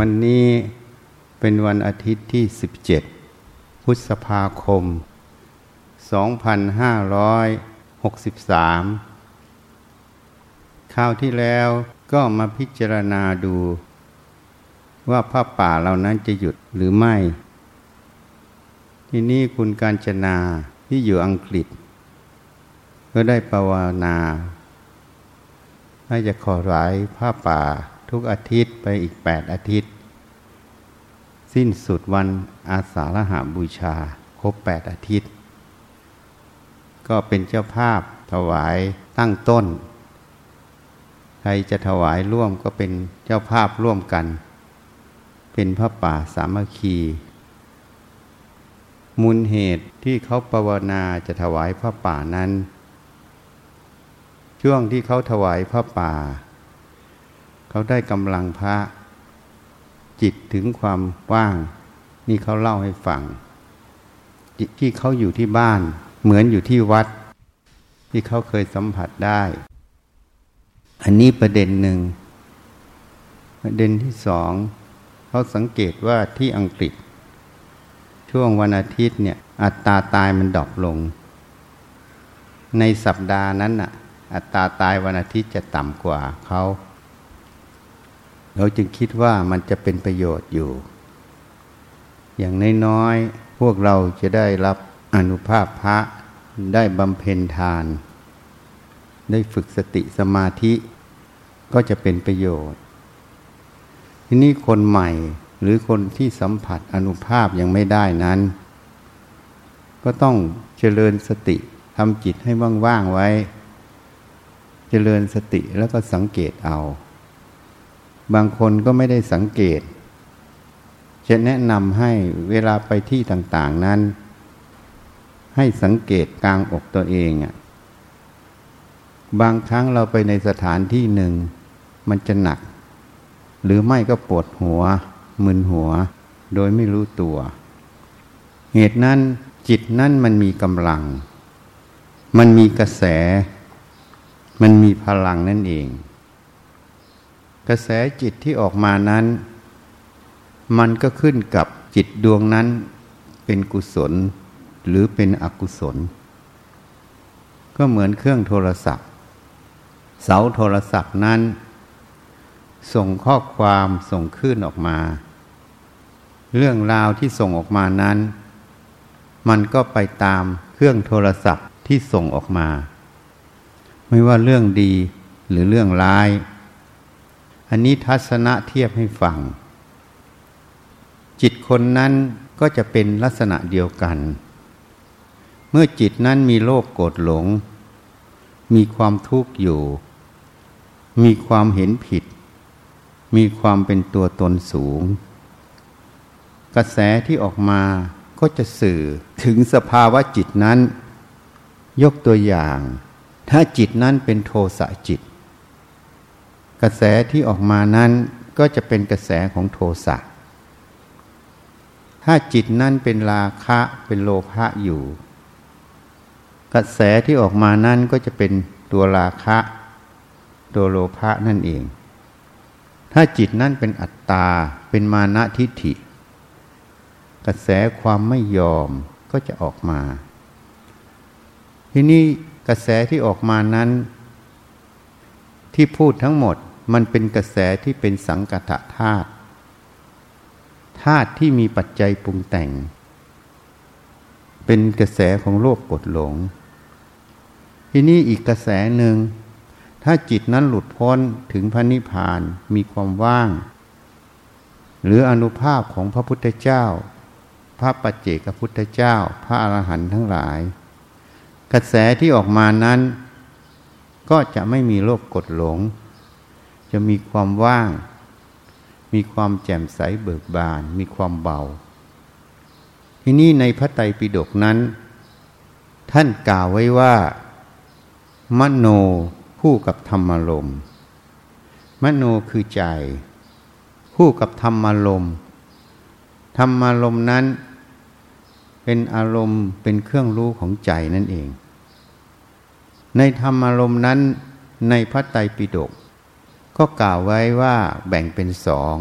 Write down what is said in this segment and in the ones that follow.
วันนี้เป็นวันอาทิตย์ที่ 17 พฤษภาคม 2563 คราวที่แล้วก็มาพิจารณาดู ว่าผ้าป่าเหล่านั้นจะหยุดหรือไม่ ที่นี่คุณการจนาที่อยู่อังกฤษ ก็ได้ภาวนาว่าจะขอร้ายผ้าป่า ทุกอาทิตย์ไปอีกแปดอาทิตย์ สิ้นสุดวันอาสาฬหาบูชา ครบแปดอาทิตย์ ก็เป็นเจ้าภาพถวายตั้งต้น ใครจะถวายร่วมก็เป็นเจ้าภาพร่วมกัน เป็นพระป่าสามัคคีมูลเหตุที่เขาภาวนาจะถวายพระป่านั้น ช่วงที่เขาถวายพระป่า เขาได้กำลังพระ จิตถึงความว่าง นี่เขาเล่าให้ฟังจิตที่เขาอยู่ที่บ้าน เหมือนอยู่ที่วัด ที่เขาเคยสัมผัสได้ อันนี้ประเด็นหนึ่ง ประเด็นที่สองเขาสังเกตว่าที่อังกฤษ ช่วงวันอาทิตย์เนี่ย อัตราตายมันดรอปลง ในสัปดาห์นั้นน่ะ อัตราตายวันอาทิตย์จะต่ำกว่าเขา เราจึงคิดว่ามันจะเป็นประโยชน์อยู่ อย่างน้อยๆ พวกเราจะได้รับอนุภาพพระได้บำเพ็ญทาน ได้ฝึกสติสมาธิก็จะเป็นประโยชน์ ทีนี้คนใหม่หรือคนที่สัมผัสอนุภาพยังไม่ได้นั้น ก็ต้องเจริญสติทำจิตให้ว่างๆไว้ เจริญสติแล้วก็สังเกตเอา บางคนก็ไม่ได้สังเกต จะแนะนำให้เวลาไปที่ต่างๆนั้น ให้สังเกตกลางอกตัวเองอะบางครั้งเราไปในสถานที่หนึ่ง มันจะหนัก หรือไม่ก็ปวดหัว มึนหัว โดยไม่รู้ตัว เหตุนั้นจิตนั้นมันมีกำลัง มันมีกระแส มันมีพลังนั่นเอง กระแสจิตที่ออกมานั้น มันก็ขึ้นกับจิตดวงนั้นเป็นกุศลหรือเป็นอกุศล ก็เหมือนเครื่องโทรศัพท์ เสาโทรศัพท์นั้น ส่งข้อความส่งคลื่นออกมา เรื่องราวที่ส่งออกมานั้น มันก็ไปตามเครื่องโทรศัพท์ที่ส่งออกมา ไม่ว่าเรื่องดีหรือเรื่องร้าย อันนี้ทัศนะเทียบให้ฟัง จิตคนนั้นก็จะเป็นลักษณะเดียวกัน เมื่อจิตนั้นมีโลภโกรธหลง มีความทุกข์อยู่ มีความเห็นผิด มีความเป็นตัวตนสูง กระแสที่ออกมาก็จะสื่อถึงสภาวะจิตนั้น ยกตัวอย่าง ถ้าจิตนั้นเป็นโทสะจิต กระแสที่ออกมานั้นก็จะเป็นกระแสของโทสะ ถ้าจิตนั้นเป็นราคะเป็นโลภะอยู่ กระแสที่ออกมานั้นก็จะเป็นตัวราคะตัวโลภะนั่นเอง ถ้าจิตนั้นเป็นอัตตาเป็นมานะทิฏฐิ กระแสความไม่ยอมก็จะออกมา ทีนี้กระแสที่ออกมานั้น ที่พูดทั้งหมดมันเป็นกระแสที่เป็นสังกัตธาตุธาตุที่มีปัจจัยปรุงแต่ง เป็นกระแสของโลกกดหลง ที่นี่อีกกระแสหนึ่ง ถ้าจิตนั้นหลุดพ้นถึงพระนิพพานมีความว่าง หรืออนุภาพของพระพุทธเจ้า พระปัจเจกพุทธเจ้า พระอรหันต์ทั้งหลาย กระแสที่ออกมานั้น ก็จะไม่มีโลกกดหลง จะมีความว่าง มีความแจ่มใสเบิกบาน มีความเบา ทีนี้ในพระไตรปิฎกนั้น ท่านกล่าวไว้ว่า มโนคู่กับธรรมารมมโนคือใจ คู่กับธรรมารมธรรมารมนั้น เป็นอารมณ์เป็นเครื่องรู้ของใจนั่นเอง ในธรรมารมนั้นในพระไตรปิฎกก็กล่าวไว้ว่าแบ่งเป็นสอง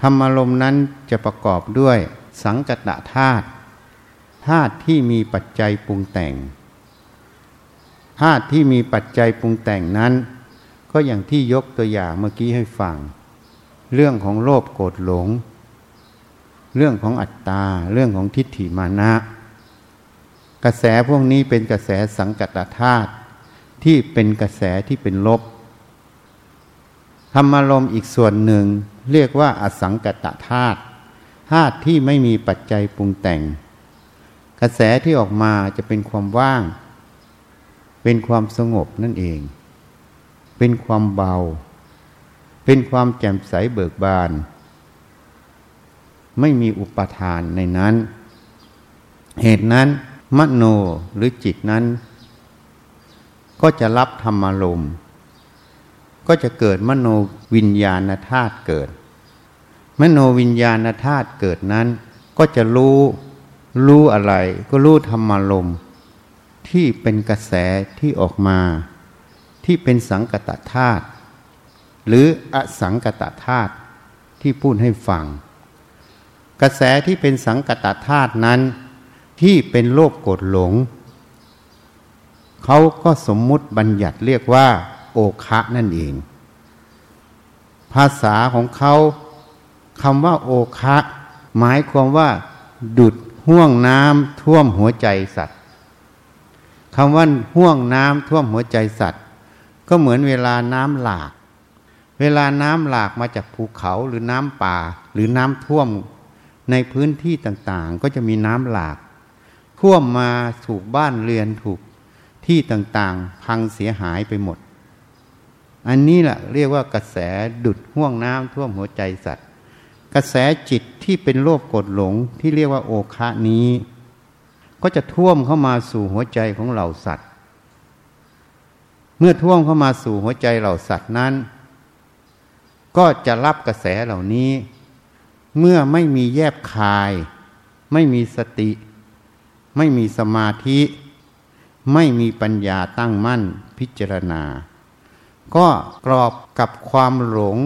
ธรรมารมณ์นั้นจะประกอบด้วยสังกตะธาตุธาตุที่มีปัจจัยปรุงแต่งธาตุที่มีปัจจัยปรุงแต่งนั้น ก็อย่างที่ยกตัวอย่างเมื่อกี้ให้ฟัง เรื่องของโลภโกรธหลง เรื่องของอัตตา เรื่องของทิฏฐิมานะ กระแสพวกนี้เป็นกระแสสังกัตธาตุที่เป็นกระแสที่เป็นลบ ธรรมารมณ์อีกส่วนหนึ่ง เรียกว่าอสังกัตธาตุธาตุที่ไม่มีปัจจัยปรุงแต่ง กระแสที่ออกมาจะเป็นความว่าง เป็นความสงบนั่นเอง เป็นความเบา เป็นความแจ่มใสเบิกบาน ไม่มีอุปทานในนั้น เหตุนั้น มโนหรือจิตนั้น ก็จะรับธรรมารมณ์ก็จะเกิดมโนวิญญาณธาตุเกิด มโนวิญญาณธาตุเกิดนั้น ก็จะรู้รู้อะไร ก็รู้ธรรมารมณ์ที่เป็นกระแสที่ออกมา ที่เป็นสังกตธาตุหรืออสังกตธาตุที่พูดให้ฟัง กระแสที่เป็นสังกตธาตุนั้น ที่เป็นโลภโกรธหลง เขาก็สมมุติบัญญัติเรียกว่า โอคะนั่นเอง ภาษาของเขาคำว่าโอคะ หมายความว่า ดุดห่วงน้ำท่วมหัวใจสัตว์คำว่าห่วงน้ำท่วมหัวใจสัตว์ ก็เหมือนเวลาน้ำหลาก เวลาน้ำหลากมาจากภูเขาหรือน้ำป่าหรือน้ำท่วมในพื้นที่ต่างๆ ก็จะมีน้ำหลาก ท่วมมาถูกบ้านเรือนถูกที่ต่างๆ พังเสียหายไปหมด อันนี้แหละเรียกว่ากระแสดุดห่วงน้ำท่วมหัวใจสัตว์ กระแสจิตที่เป็นโลภกดหลงที่เรียกว่าโอคะนี้ ก็จะท่วมเข้ามาสู่หัวใจของเหล่าสัตว์ เมื่อท่วมเข้ามาสู่หัวใจเหล่าสัตว์นั้น ก็จะรับกระแสเหล่านี้ เมื่อไม่มีแยบคาย ไม่มีสติ ไม่มีสมาธิ ไม่มีปัญญาตั้งมั่นพิจารณา ก็กรอบกับความหลง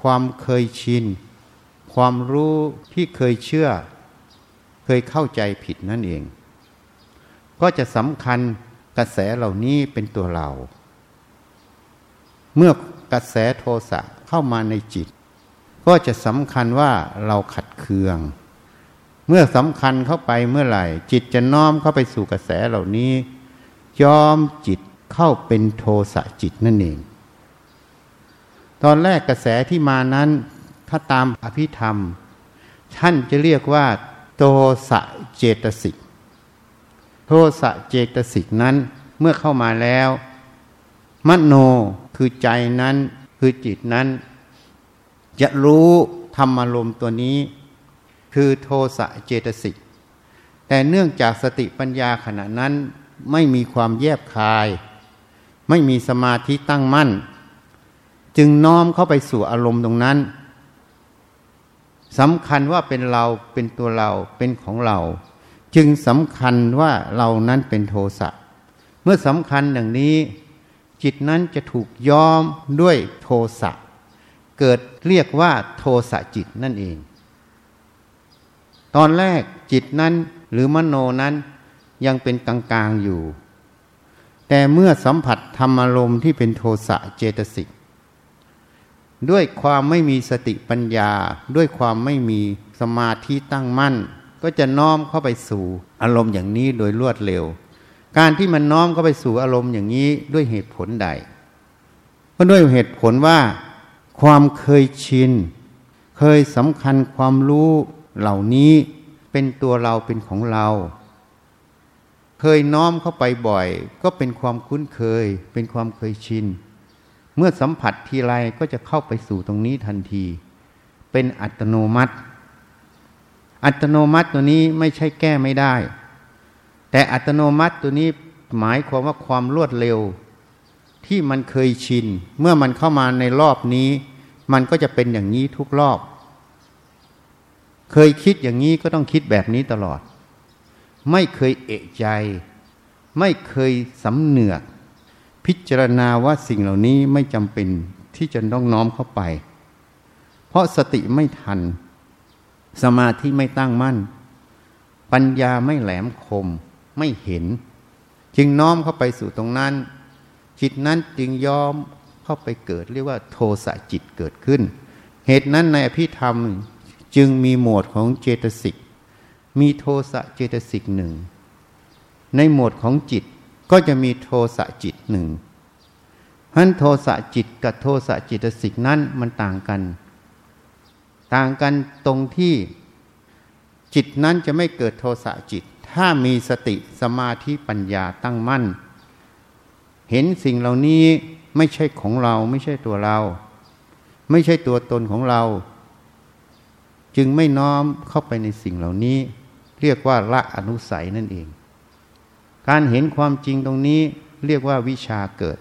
ความเคยชิน ความรู้ที่เคยเชื่อ เคยเข้าใจผิดนั่นเอง ก็จะสำคัญกระแสเหล่านี้เป็นตัวเรา เมื่อกระแสโทสะเข้ามาในจิต ก็จะสำคัญว่าเราขัดเคือง เมื่อสำคัญเข้าไปเมื่อไหร่ จิตจะน้อมเข้าไปสู่กระแสเหล่านี้ยอมจิตเข้าเป็นโทสะจิตนั่นเอง ตอนแรกกระแสที่มานั้นถ้าตามอภิธรรม ท่านจะเรียกว่า โทสะเจตสิก โทสะเจตสิกนั้นเมื่อเข้ามาแล้ว มโนคือใจนั้นคือจิตนั้น จะรู้ธรรมารมตัวนี้ คือโทสะเจตสิก แต่เนื่องจากสติปัญญาขณะนั้นไม่มีความแยบคาย ไม่มีสมาธิตั้งมั่น จึงน้อมเข้าไปสู่อารมณ์ตรงนั้นสำคัญว่าเป็นเราเป็นตัวเราเป็นของเรา จึงสำคัญว่าเรานั้นเป็นโทสะเมื่อสำคัญอย่างนี้ จิตนั้นจะถูกย้อมด้วยโทสะเกิดเรียกว่าโทสะจิตนั่นเอง ตอนแรกจิตนั้นหรือมโนนั้นยังเป็นกลางๆอยู่ แต่เมื่อสัมผัสธรรมอารมณ์ที่เป็นโทสะเจตสิกด้วยความไม่มีสติปัญญา ด้วยความไม่มีสมาธิตั้งมั่น ก็จะน้อมเข้าไปสู่อารมณ์อย่างนี้โดยรวดเร็ว การที่มันน้อมเข้าไปสู่อารมณ์อย่างนี้ด้วยเหตุผลใดก็ด้วยเหตุผลว่า ความเคยชิน เคยสำคัญความรู้ เหล่านี้เป็นตัวเราเป็นของเรา เคยน้อมเข้าไปบ่อย ก็เป็นความคุ้นเคย เป็นความเคยชิน เมื่อสัมผัสทีไรก็จะเข้าไปสู่ตรงนี้ทันที เป็นอัตโนมัติ อัตโนมัติตัวนี้ไม่ใช่แก้ไม่ได้ แต่อัตโนมัติตัวนี้หมายความว่าความรวดเร็ว ที่มันเคยชิน เมื่อมันเข้ามาในรอบนี้ มันก็จะเป็นอย่างนี้ทุกรอบ เคยคิดอย่างนี้ก็ต้องคิดแบบนี้ตลอด ไม่เคยเอะใจ ไม่เคยสำเนือก พิจารณาว่าสิ่งเหล่านี้ไม่จำเป็นที่จะต้องน้อมเข้าไป เพราะสติไม่ทัน สมาธิไม่ตั้งมั่น ปัญญาไม่แหลมคม ไม่เห็น จึงน้อมเข้าไปสู่ตรงนั้น จิตนั้นจึงยอมเข้าไปเกิด เรียกว่าโทสะจิตเกิดขึ้น เหตุนั้นในอภิธรรม จึงมีหมวดของเจตสิก มีโทสะเจตสิกหนึ่ง ในหมวดของจิตก็จะมีโทสะจิตหนึ่งเพราะโทสะจิตกับโทสะจิตสิกนั้นมันต่างกัน ต่างกันตรงที่จิตนั้นจะไม่เกิดโทสะจิต ถ้ามีสติสมาธิปัญญาตั้งมั่น เห็นสิ่งเหล่านี้ไม่ใช่ของเราไม่ใช่ตัวเรา ไม่ใช่ตัวตนของเรา จึงไม่น้อมเข้าไปในสิ่งเหล่านี้ เรียกว่าละอนุสัยนั่นเอง การเห็นความจริงตรงนี้เรียกว่าวิชาเกิด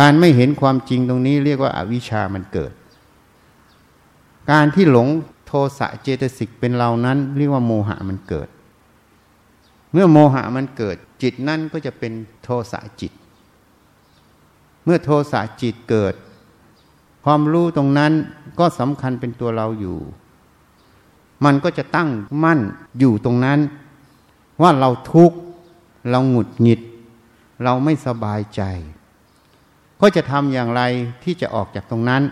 การไม่เห็นความจริงตรงนี้ เรียกว่าอาวิชามันเกิด การที่หลงโทสะเจตสิกเป็นเรานั้น เรียกว่าโมหะมันเกิด เมื่อโมหะมันเกิด จิตนั่นก็จะเป็นโทสะจิต เมื่อโทสะจิตเกิด ความรู้ตรงนั้นก็สำคัญเป็นตัวเราอยู่ มันก็จะตั้งมั่นอยู่ตรงนั้น ว่าเราทุกข์เราหงุดหงิด เราไม่สบายใจ ก็จะทำอย่างไรที่จะออกจากตรงนั้น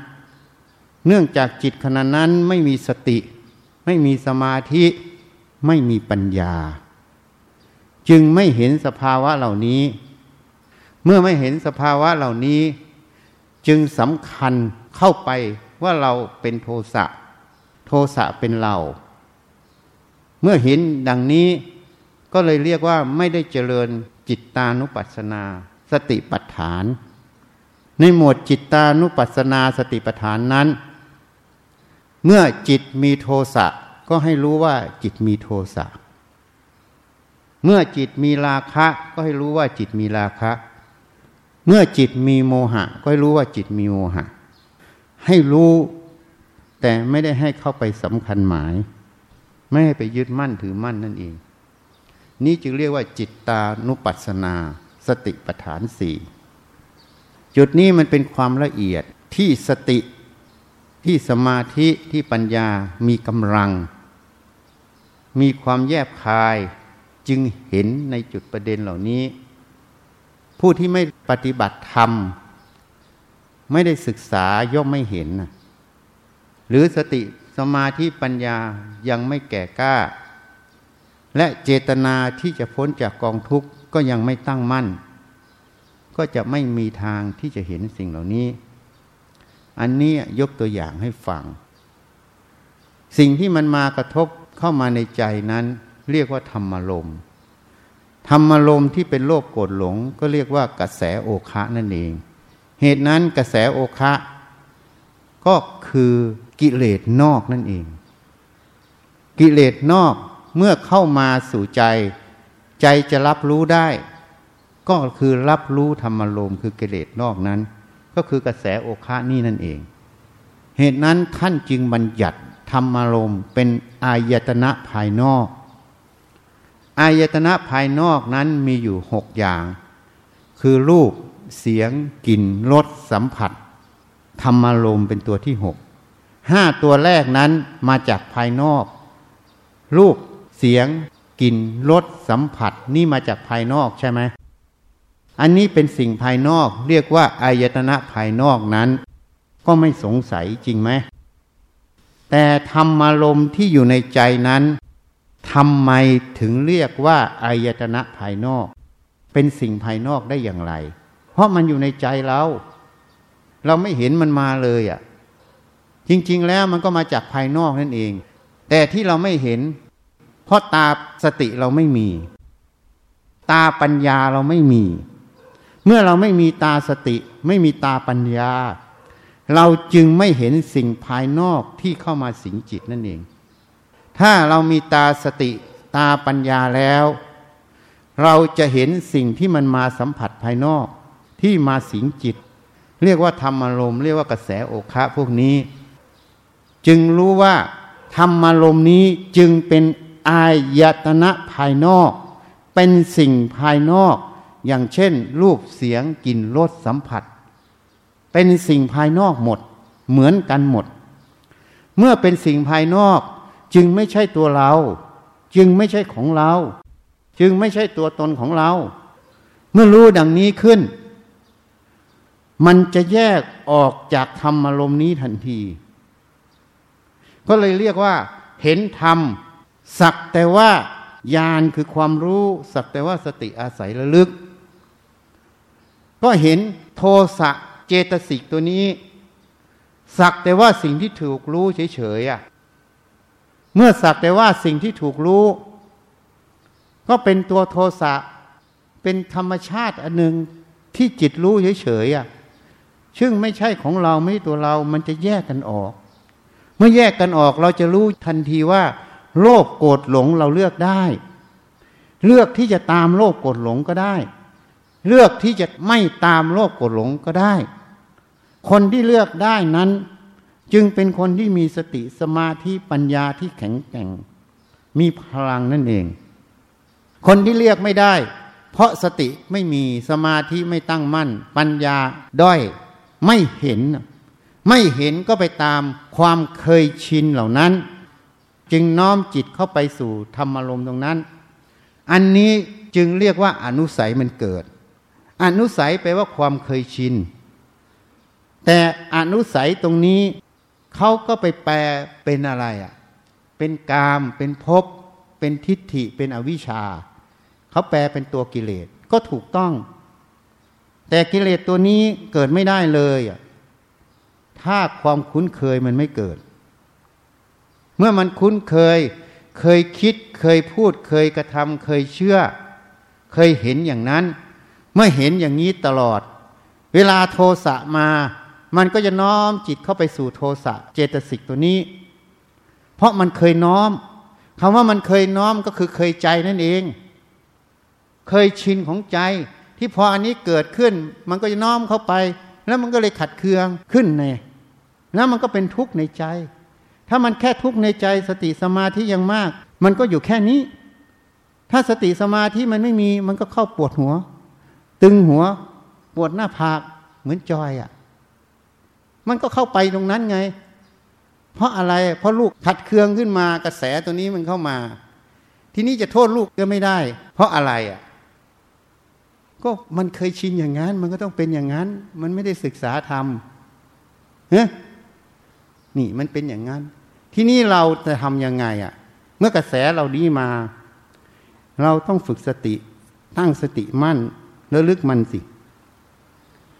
เนื่องจากจิตขณะนั้นไม่มีสติ ไม่มีสมาธิไม่มีปัญญา จึงไม่เห็นสภาวะเหล่านี้ เมื่อไม่เห็นสภาวะเหล่านี้ จึงสำคัญเข้าไปว่าเราเป็นโทสะ โทสะเป็นเรา เมื่อเห็นดังนี้ก็เลยเรียกว่าไม่ได้เจริญจิตตานุปัสสนา สติปัฏฐาน ในหมวดจิตตานุปัสสนาสติปัฏฐานนั้น เมื่อจิตมีโทสะก็ให้รู้ว่าจิตมีโทสะ เมื่อจิตมีราคะก็ให้รู้ว่าจิตมีราคะ เมื่อจิตมีโมหะ ก็รู้ว่าจิตมีโมหะ ให้รู้แต่ไม่ได้ให้เข้าไปสำคัญหมาย ไม่ให้ไปยึดมั่นถือมั่นนั่นเอง นี่จึงเรียกว่าจิตตานุปัสสนา สติปัฏฐานสี่จุดนี้มันเป็นความละเอียดที่สติที่สมาธิที่ปัญญามีกำลัง มีความแยบคายจึงเห็นในจุดประเด็นเหล่านี้ ผู้ที่ไม่ปฏิบัติธรรม ไม่ได้ศึกษาย่อมไม่เห็น หรือสติสมาธิปัญญายังไม่แก่กล้า และเจตนาที่จะพ้นจากกองทุกข์ก็ยังไม่ตั้งมั่น ก็จะไม่มีทางที่จะเห็นสิ่งเหล่านี้ อันนี้ยกตัวอย่างให้ฟัง สิ่งที่มันมากระทบเข้ามาในใจนั้น เรียกว่าธรรมารม ธรรมารมที่เป็นโลภโกรธหลง ก็เรียกว่ากระแสโอคะนั่นเอง เหตุนั้นกระแสโอคะ ก็คือกิเลสนอกนั่นเอง กิเลสนอกเมื่อเข้ามาสู่ใจ ใจจะรับรู้ได้ ก็คือรับรู้ธรรมารมคือกิเลสนอกนั้น ก็คือกระแสโอคะนี่นั่นเอง เหตุนั้นท่านจึงบัญญัติธรรมารมเป็นอายตนะภายนอก อายตนะภายนอกนั้นมีอยู่หกอย่าง คือรูปเสียงกลิ่นรสสัมผัส ธรรมารมเป็นตัวที่หกห้าตัวแรกนั้นมาจากภายนอก รูปเสียงกลิ่นรสสัมผัสนี่มาจากภายนอกใช่ไหมอันนี้เป็นสิ่งภายนอกเรียกว่าอายตนะภายนอกนั้น ก็ไม่สงสัยจริงไหมแต่ธรรมารมที่อยู่ในใจนั้น ทำไมถึงเรียกว่าอายตนะภายนอก เป็นสิ่งภายนอกได้อย่างไร เพราะมันอยู่ในใจเรา เราไม่เห็นมันมาเลยอะ่ะ จริง ๆ แล้วมันก็มาจากภายนอกนั่นเอง แต่ที่เราไม่เห็น เพราะตาสติเราไม่มี ตาปัญญาเราไม่มี เมื่อเราไม่มีตาสติ ไม่มีตาปัญญา เราจึงไม่เห็นสิ่งภายนอกที่เข้ามาสิงจิตนั่นเอง ถ้าเรามีตาสติตาปัญญาแล้ว เราจะเห็นสิ่งที่มันมาสัมผัสภายนอก ที่มาสิงจิต เรียกว่าธรรมอารมณ์เรียกว่ากระแสโอคะพวกนี้ จึงรู้ว่าธรรมอารมณ์นี้จึงเป็นอายตนะภายนอก เป็นสิ่งภายนอก อย่างเช่น รูปเสียงกลิ่นรสสัมผัส เป็นสิ่งภายนอกหมด เหมือนกันหมด เมื่อเป็นสิ่งภายนอก จึงไม่ใช่ตัวเรา จึงไม่ใช่ของเรา จึงไม่ใช่ตัวตนของเรา เมื่อรู้ดังนี้ขึ้น มันจะแยกออกจากธรรมอารมณ์นี้ทันที ก็เลยเรียกว่า เห็นธรรม สักแต่ว่าญาณคือความรู้ สักแต่ว่าสติอาศัยระลึก ก็เห็นโทสะเจตสิกตัวนี้ สักแต่ว่าสิ่งที่ถูกรู้เฉยๆอะ เมื่อสักแต่ว่าสิ่งที่ถูกรู้ ก็เป็นตัวโทสะ เป็นธรรมชาติอันหนึ่งที่จิตรู้เฉยๆอะซึ่งไม่ใช่ของเราไม่ตัวเรามันจะแยกกันออก เมื่อแยกกันออกเราจะรู้ทันทีว่า โลภโกรธหลงเราเลือกได้ เลือกที่จะตามโลภโกรธหลงก็ได้ เลือกที่จะไม่ตามโลภโกรธหลงก็ได้ คนที่เลือกได้นั้น จึงเป็นคนที่มีสติสมาธิปัญญาที่แข็งแกร่ง มีพลังนั่นเอง คนที่เลือกไม่ได้ เพราะสติไม่มีสมาธิไม่ตั้งมั่น ปัญญาด้อยไม่เห็น ไม่เห็นก็ไปตามความเคยชินเหล่านั้น จึงน้อมจิตเข้าไปสู่ธรรมารมณ์ตรงนั้น อันนี้จึงเรียกว่าอนุสัยมันเกิด อนุสัยแปลว่าความเคยชิน แต่อนุสัยตรงนี้ เขาก็ไปแปลเป็นอะไรอะ เป็นกาม เป็นภพ เป็นทิฏฐิ เป็นอวิชชา เขาแปลเป็นตัวกิเลสก็ถูกต้อง แต่กิเลสตัวนี้เกิดไม่ได้เลยถ้าความคุ้นเคยมันไม่เกิด เมื่อมันคุ้นเคย เคยคิด เคยพูด เคยกระทำเคยเชื่อ เคยเห็นอย่างนั้น เมื่อเห็นอย่างนี้ตลอด เวลาโทสะมา มันก็จะน้อมจิตเข้าไปสู่โทสะเจตสิกตัวนี้ เพราะมันเคยน้อมคำว่ามันเคยน้อมก็คือเคยใจนั่นเอง เคยชินของใจ ที่พออันนี้เกิดขึ้น มันก็จะน้อมเข้าไป แล้วมันก็เลยขัดเคืองขึ้นในแล้วมันก็เป็นทุกข์ในใจ ถ้ามันแค่ทุกข์ในใจสติสมาธิยังมาก มันก็อยู่แค่นี้ ถ้าสติสมาธิมันไม่มี มันก็เข้าปวดหัว ตึงหัว ปวดหน้าผากเหมือนจอยอะ่ะ มันก็เข้าไปตรงนั้นไง เพราะอะไร เพราะลูกขัดเคืองขึ้นมากระแสตัวนี้มันเข้ามา ทีนี้จะโทษลูกก็ไม่ได้ เพราะอะไรอะ่ะ ก็มันเคยชินอย่างนั้น มันก็ต้องเป็นอย่างนั้น มันไม่ได้ศึกษาธรรมเฮ้นี่มันเป็นอย่างนั้น ที่นี่เราจะทำยังไงอะ่ะ เมื่อกระแสเราดีมา เราต้องฝึกสติ ตั้งสติมั่นระลึกมันสิ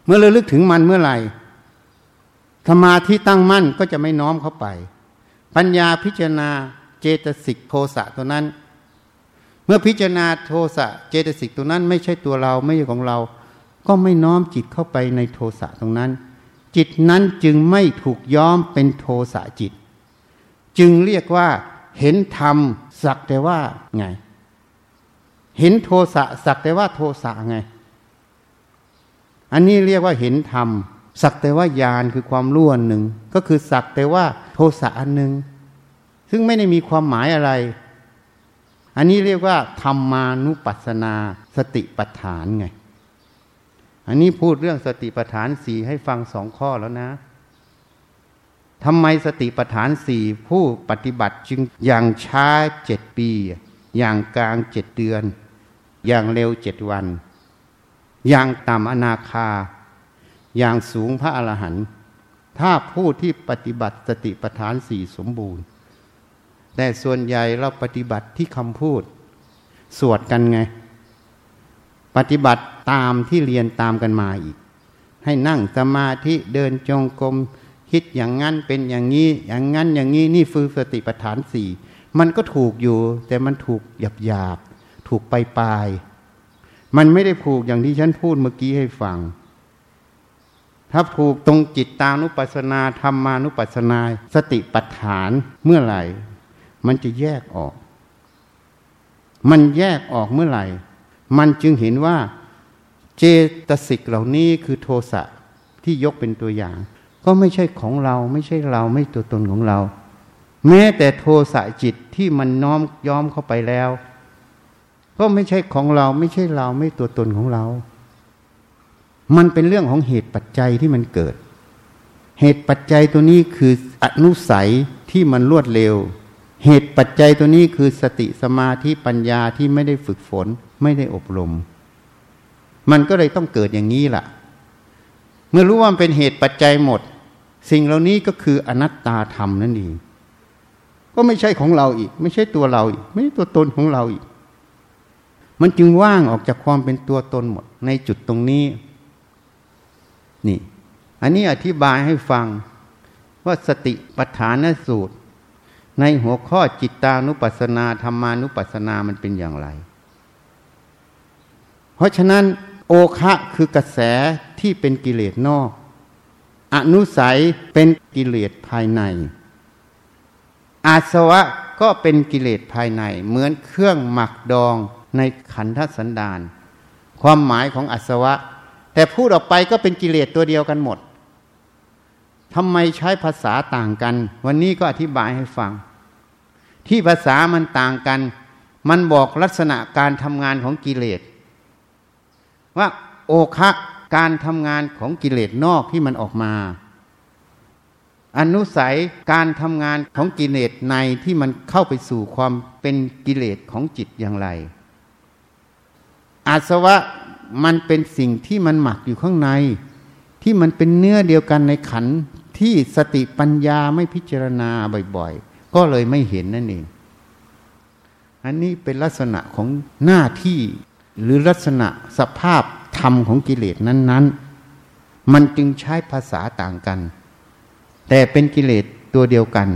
เมื่อระลึกถึงมันเมื่อไหร่ ธรรมาที่ตั้งมั่นก็จะไม่น้อมเข้าไป ปัญญาพิจารณาเจตสิกโทสะตัวนั้น เมื่อพิจารณาโทสะเจตสิกตรงนั้น ไม่ใช่ตัวเราไม่ใช่ของเรา ก็ไม่น้อมจิตเข้าไปในโทสะตรงนั้น จิตนั้นจึงไม่ถูกย้อมเป็นโทสะจิต จึงเรียกว่าเห็นธรรมสักแต่ว่าไง เห็นโทสะสักแต่ว่าโทสะไง อันนี้เรียกว่าเห็นธรรม สักแต่ว่าญาณคือความล้วนหนึ่ง ก็คือสักแต่ว่าโทสะอันหนึ่ง ซึ่งไม่ได้มีความหมายอะไร อันนี้เรียกว่าธรรมานุปัสสนาสติปัฏฐานไง อันนี้พูดเรื่องสติปัฏฐานสี่ให้ฟังสองข้อแล้วนะทำไมสติปัฏฐานสี่ผู้ปฏิบัติจึงอย่างช้าเจ็ดปี อย่างกลางเจ็ดเดือน อย่างเร็วเจ็ดวัน อย่างต่ำอนาคา อย่างสูงพระอรหันต์ถ้าผู้ที่ปฏิบัติสติปัฏฐานสี่สมบูรณ์ แต่ส่วนใหญ่เราปฏิบัติที่คำพูด สวดกันไง ปฏิบัติตามที่เรียนตามกันมาอีก ให้นั่งสมาธิเดินจงกรมคิดอย่างนั้นเป็นอย่างนี้ อย่างนั้นอย่างนี้นี่ฟือสติปัฏฐานสี่มันก็ถูกอยู่ แต่มันถูกหยาบหยาบถูกไปปลายมันไม่ได้ผูกอย่างที่ฉันพูดเมื่อกี้ให้ฟัง ถ้าผูกตรงจิตตานุปัสนาธรรมานุปัสนา สติปัฏฐานเมื่อไหร่ มันจะแยกออก มันแยกออกเมื่อไหร่ มันจึงเห็นว่าเจตสิกเหล่านี้คือโทสะที่ยกเป็นตัวอย่าง ก็ไม่ใช่ของเราไม่ใช่เราไม่ตัวตนของเรา แม้แต่โทสะจิตที่มันน้อมย้อมเข้าไปแล้ว ก็ไม่ใช่ของเราไม่ใช่เราไม่ตัวตนของเรา มันเป็นเรื่องของเหตุปัจจัยที่มันเกิด เหตุปัจจัยตัวนี้คืออนุสัยที่มันรวดเร็ว เหตุปัจจัยตัวนี้คือสติสมาธิปัญญาที่ไม่ได้ฝึกฝน ไม่ได้อบรม มันก็เลยต้องเกิดอย่างนี้ล่ะ เมื่อรู้ว่ามันเป็นเหตุปัจจัยหมด สิ่งเหล่านี้ก็คืออนัตตาธรรมนั่นเองก็ไม่ใช่ของเราอีก ไม่ใช่ตัวเราอีก ไม่ใช่ตัวตนของเราอีก มันจึงว่างออกจากความเป็นตัวตนหมด ในจุดตรงนี้ นี่ อันนี้อธิบายให้ฟังว่าสติปัฏฐานสูตร ในหัวข้อจิตตานุปัสสนาธรรมานุปัสสนามันเป็นอย่างไร เพราะฉะนั้นโอคะคือกระแสที่เป็นกิเลสนอก อนุสัยเป็นกิเลสภายใน อาสวะก็เป็นกิเลสภายใน เหมือนเครื่องหมักดองในขันธสันดาน ความหมายของอาสวะ แต่พูดออกไปก็เป็นกิเลสตัวเดียวกันหมดทำไมใช้ภาษาต่างกัน วันนี้ก็อธิบายให้ฟัง ที่ภาษามันต่างกัน มันบอกลักษณะการทำงานของกิเลส ว่าโอคะการทำงานของกิเลสนอกที่มันออกมา อนุสัยการทำงานของกิเลสในที่มันเข้าไปสู่ความเป็นกิเลสของจิตอย่างไรอาสวะ มันเป็นสิ่งที่มันหมักอยู่ข้างใน ที่มันเป็นเนื้อเดียวกันในขันที่สติปัญญาไม่พิจารณาบ่อยๆ ก็เลยไม่เห็นนั่นเอง อันนี้เป็นลักษณะของหน้าที่หรือลักษณะสภาพธรรมของกิเลสนั้น ๆ มันจึงใช้ภาษาต่างกัน แต่เป็นกิเลสตัวเดียวกัน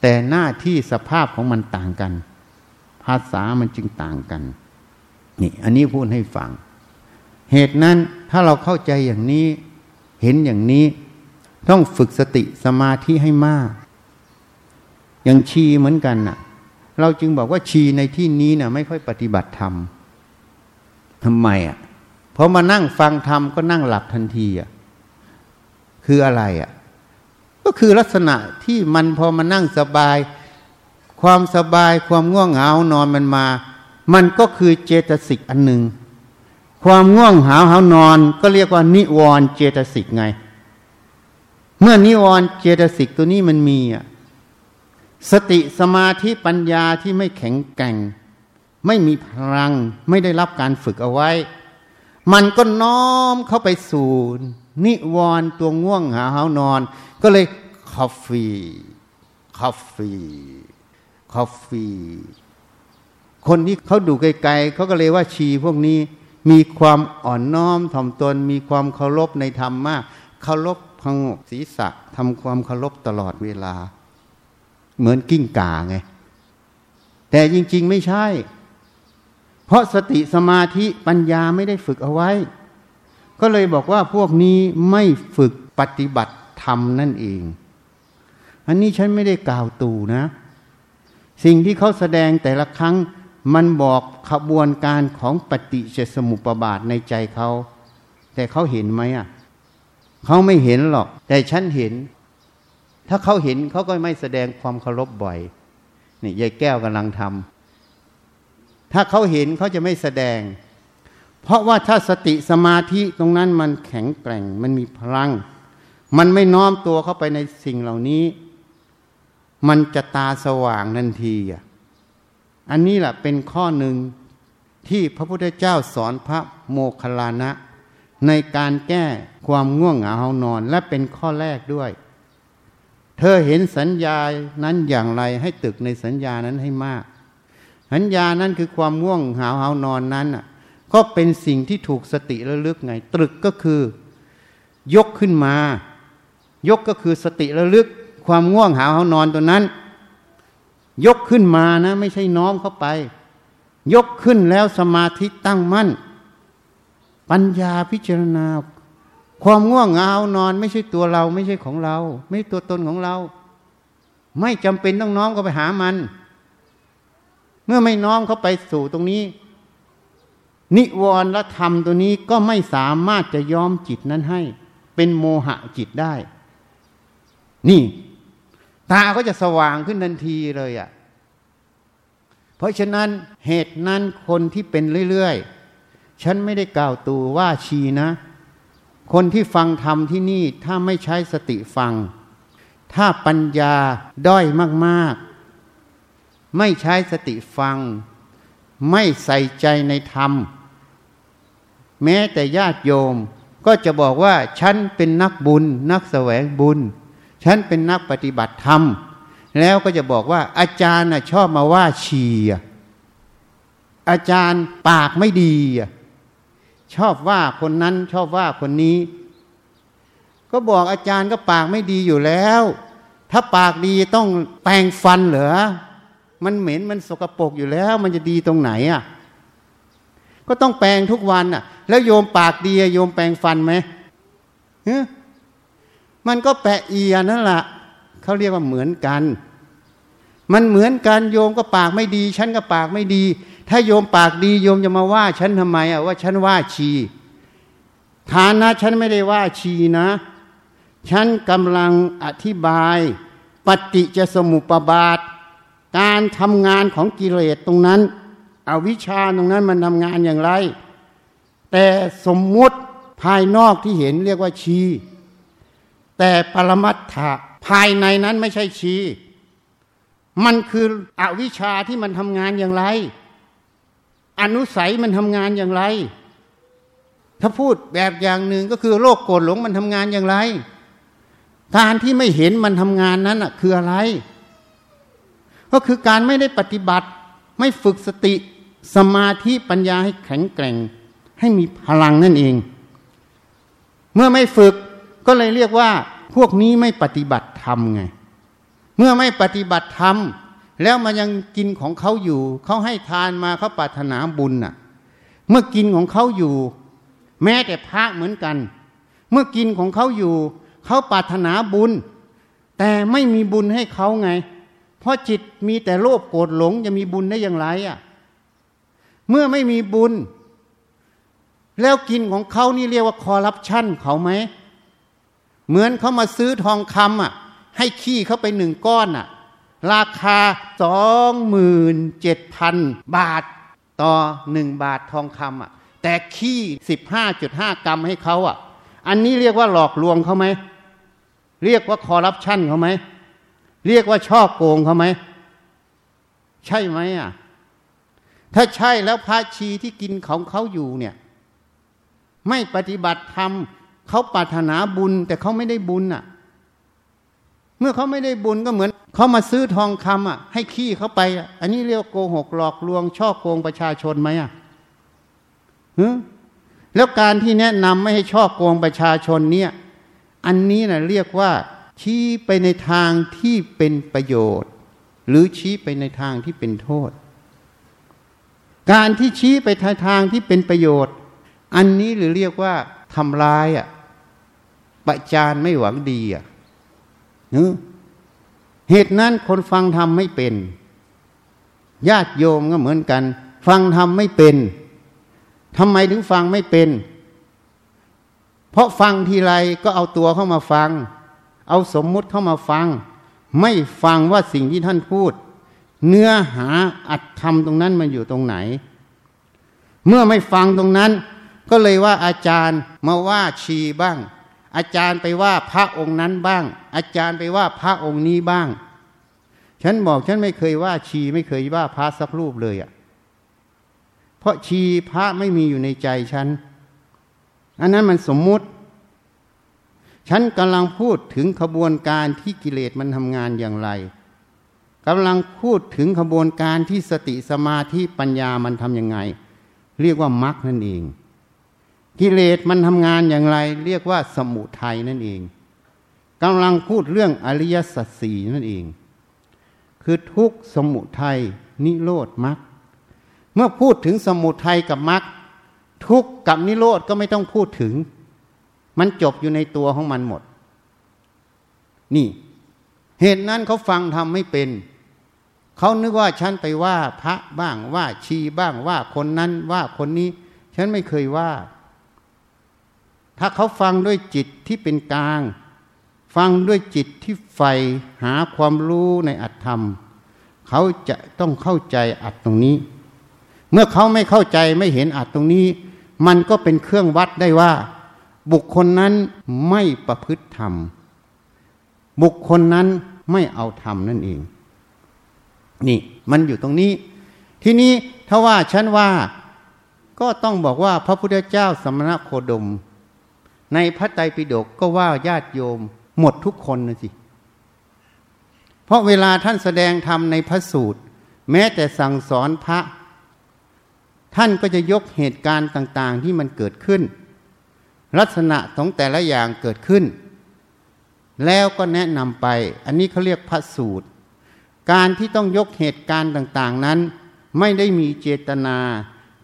แต่หน้าที่สภาพของมันต่างกัน ภาษามันจึงต่างกัน นี่อันนี้พูดให้ฟัง เหตุนั้นถ้าเราเข้าใจอย่างนี้เห็นอย่างนี้ ต้องฝึกสติสมาธิให้มาก อย่างชีเหมือนกันน่ะ เราจึงบอกว่าชีในที่นี้น่ะ ไม่ค่อยปฏิบัติธรรมทำไมอะพอมานั่งฟังธรรมก็นั่งหลับทันทีอะคืออะไรอะ ก็คือลักษณะที่มันพอมานั่งสบาย ความสบายความง่วงเหงานอนมันมา มันก็คือเจตสิกอันหนึ่ง ความง่วงหาวหานอนก็เรียกว่านิวรณ์เจตสิกไง เมื่อนิวรณ์เจตสิกตัวนี้มันมีอะสติสมาธิปัญญาที่ไม่แข็งแกร่ง ไม่มีพลังไม่ได้รับการฝึกเอาไว้ มันก็น้อมเข้าไปสู่นิวรณ์ตัวง่วงหาวหานอน ก็เลย coffee coffee coffee คนที่เขาดูไกลๆเขาก็เลยว่าชีพวกนี้มีความอ่อนน้อมถ่อมตน มีความเคารพในธรรมมากเคารพพงกศีรษะทำความเคารพตลอดเวลา เหมือนกิ้งก่าไง แต่จริง ๆ ไม่ใช่ เพราะสติสมาธิปัญญาไม่ได้ฝึกเอาไว้ ก็เลยบอกว่าพวกนี้ไม่ฝึกปฏิบัติธรรมนั่นเอง อันนี้ฉันไม่ได้กล่าวตู่นะ สิ่งที่เขาแสดงแต่ละครั้ง มันบอกขบวนการของปฏิเจสมุปบาทในใจเขา แต่เขาเห็นไหมอะเขาไม่เห็นหรอก แต่ฉันเห็น ถ้าเขาเห็นเขาก็ไม่แสดงความเคารพบ่อยนี่ยายแก้วกำลังทำถ้าเขาเห็นเขาจะไม่แสดง เพราะว่าถ้าสติสมาธิตรงนั้นมันแข็งแกร่ง มันมีพลัง มันไม่น้อมตัวเข้าไปในสิ่งเหล่านี้ มันจะตาสว่างทันทีอะ อันนี้แหละเป็นข้อหนึ่งที่พระพุทธเจ้าสอนพระโมคคัลลานะ ในการแก้ความง่วงเหงาเฮานอนและเป็นข้อแรกด้วย เธอเห็นสัญญานั้นอย่างไรให้ตึกในสัญญานั้นให้มาก สัญญานั้นคือความง่วงเหงาวหานอนนั้นอะก็เป็นสิ่งที่ถูกสติระลึกไง ตรึกก็คือ ยกขึ้นมา ยกก็คือสติระลึก ความง่วงเหงาวหานอนตัวนั้น ยกขึ้นมานะ ไม่ใช่น้อมเข้าไป ยกขึ้นแล้วสมาธิตั้งมั่น ปัญญาพิจารณา ความง่วงเหงานอน ไม่ใช่ตัวเรา ไม่ใช่ของเรา ไม่ตัวตนของเรา ไม่จำเป็นต้องน้อมก็ไปหามัน เมื่อไม่น้อมเข้าไปสู่ตรงนี้ นิวรณธรรมตัวนี้ก็ไม่สามารถจะยอมจิตนั้นให้ เป็นโมหะจิตได้ นี่ ตาก็จะสว่างขึ้นทันทีเลยอะ่ะ เพราะฉะนั้นเหตุนั้นคนที่เป็นเรื่อยๆ ฉันไม่ได้กล่าวตูว่าชีนะ คนที่ฟังธรรมที่นี่ถ้าไม่ใช้สติฟัง ถ้าปัญญาด้อยมากๆ ไม่ใช้สติฟัง ไม่ใส่ใจในธรรม แม้แต่ญาติโยมก็จะบอกว่าฉันเป็นนักบุญ นักแสวงบุญ ฉันเป็นนักปฏิบัติธรรม แล้วก็จะบอกว่า อาจารย์ชอบมาว่าชีอาจารย์ปากไม่ดี ชอบว่าคนนั้นชอบว่าคนนี้ ก็บอกอาจารย์ก็ปากไม่ดีอยู่แล้ว ถ้าปากดีต้องแปรงฟันเหรอมันเหม็นมันสกปรกอยู่แล้ว มันจะดีตรงไหนอะก็ต้องแปรงทุกวันอะ แล้วโยมปากดีโยมแปรงฟันไหม มันก็แปะเอียนั่นแหละเขาเรียกว่าเหมือนกัน มันเหมือนกันโยมก็ปากไม่ดี ฉันก็ปากไม่ดี ถ้าโยมปากดีโยมจะมาว่า ฉันทำไมอะว่าฉันว่าชีฐานะฉันไม่ได้ว่าชีนะ ฉันกำลังอธิบายปฏิจสมุปบาท การทำงานของกิเลสตรงนั้นอวิชชาตรงนั้นมันทำงานอย่างไร แต่สมมุติภายนอกที่เห็นเรียกว่าชี แต่ปรมัตถะภายในนั้นไม่ใช่ชี มันคืออวิชชาที่มันทำงานอย่างไร อนุสัยมันทำงานอย่างไร ถ้าพูดแบบอย่างหนึ่งก็คือโรคโกรธหลงมันทำงานอย่างไร การที่ไม่เห็นมันทำงานนั้นคืออะไร ก็คือการไม่ได้ปฏิบัติ ไม่ฝึกสติสมาธิปัญญาให้แข็งแกร่ง ให้มีพลังนั่นเอง เมื่อไม่ฝึก ก็เลยเรียกว่าพวกนี้ไม่ปฏิบัติธรรมไง เมื่อไม่ปฏิบัติธรรมแล้วมันยังกินของเขาอยู่ เขาให้ทานมาเขาปรารถนาบุญน่ะ เมื่อกินของเขาอยู่ แม้แต่พระเหมือนกัน เมื่อกินของเขาอยู่ เขาปรารถนาบุญ แต่ไม่มีบุญให้เขาไง เพราะจิตมีแต่โลภโกรธหลงจะมีบุญได้อย่างไรอะ เมื่อไม่มีบุญ แล้วกินของเขานี่เรียกว่าคอร์รัปชันเขาไหม เหมือนเขามาซื้อทองคำอะ ให้ขี้เขาไปหนึ่งก้อนอะ ราคาสองหมื่นเจ็ดพันบาทต่อหนึ่งบาททองคำอะ แต่ขี้สิบห้าจุดห้ากรัมให้เขาอะ อันนี้เรียกว่าหลอกลวงเขาไหม เรียกว่าคอร์รัปชันเขาไหม เรียกว่าช่อโกงเขาไหม ใช่ไหมอะ ถ้าใช่แล้วพระชีที่กินของเขาอยู่เนี่ย ไม่ปฏิบัติธรรม เขาปรารถนาบุญแต่เขาไม่ได้บุญอะ เมื่อเขาไม่ได้บุญก็เหมือนเขามาซื้อทองคำอะ ให้ขี้เขาไปอะอันนี้เรียกโกหกหลอกลวง ช่อโกงประชาชนไหมอะฮึแล้วการที่แนะนำไม่ให้ช่อโกงประชาชนเนี่ย อันนี้นะเรียกว่า ชี้ไปในทางที่เป็นประโยชน์ หรือชี้ไปในทางที่เป็นโทษ การที่ชี้ไปทางที่เป็นประโยชน์ อันนี้หรือเรียกว่าทำร้ายอะ ประจานไม่หวังดีอะเหตุนั้นคนฟังธรรมไม่เป็น ญาติโยมก็เหมือนกัน ฟังธรรมไม่เป็นทำไมถึงฟังไม่เป็น เพราะฟังทีไรก็เอาตัวเข้ามาฟัง เอาสมมุติเข้ามาฟัง ไม่ฟังว่าสิ่งที่ท่านพูด เนื้อหาอัดทำตรงนั้นมันอยู่ตรงไหน เมื่อไม่ฟังตรงนั้น ก็เลยว่าอาจารย์มาว่าชีบ้าง อาจารย์ไปว่าพระองค์นั้นบ้าง อาจารย์ไปว่าพระองค์นี้บ้าง ฉันบอกฉันไม่เคยว่าชีไม่เคยว่าพระสักรูปเลยอะ่ะ เพราะชีพระไม่มีอยู่ในใจฉัน อันนั้นมันสมมุติ ฉันกำลังพูดถึงขบวนการที่กิเลสมันทำงานอย่างไรกำลังพูดถึงขบวนการที่สติสมาธิปัญญามันทำยังไง เรียกว่ามรรคนั่นเอง กิเลสมันทำงานอย่างไร เรียกว่าสมุทัยนั่นเองกำลังพูดเรื่องอริยสัจสี่นั่นเอง คือทุกสมุทัยนิโรธมรรคเมื่อพูดถึงสมุทัยกับมรรคทุกกับนิโรธก็ไม่ต้องพูดถึง มันจบอยู่ในตัวของมันหมด นี่ เหตุนั้นเขาฟังทำไม่เป็น เขานึกว่าฉันไปว่าพระบ้างว่าชีบ้างว่าคนนั้นว่าคนนี้ ฉันไม่เคยว่า ถ้าเขาฟังด้วยจิตที่เป็นกลาง ฟังด้วยจิตที่ใฝ่หาความรู้ในอัตธรรม เขาจะต้องเข้าใจอัตตรงนี้ เมื่อเขาไม่เข้าใจไม่เห็นอัตตรงนี้ มันก็เป็นเครื่องวัดได้ว่า บุคคลนั้นไม่ประพฤติธรรม บุคคลนั้นไม่เอาธรรมนั่นเอง นี่มันอยู่ตรงนี้ ทีนี้ถ้าว่าฉันว่าก็ต้องบอกว่าพระพุทธเจ้าสมณโคดม ในพระไตรปิฎกก็ว่าญาติโยมหมดทุกคนนะสิ เพราะเวลาท่านแสดงธรรมในพระสูตร แม้แต่สั่งสอนพระ ท่านก็จะยกเหตุการณ์ต่าง ๆ ที่มันเกิดขึ้น ลักษณะของแต่ละอย่างเกิดขึ้น แล้วก็แนะนำไป อันนี้เขาเรียกพระสูตร การที่ต้องยกเหตุการณ์ต่าง ๆ นั้น ไม่ได้มีเจตนา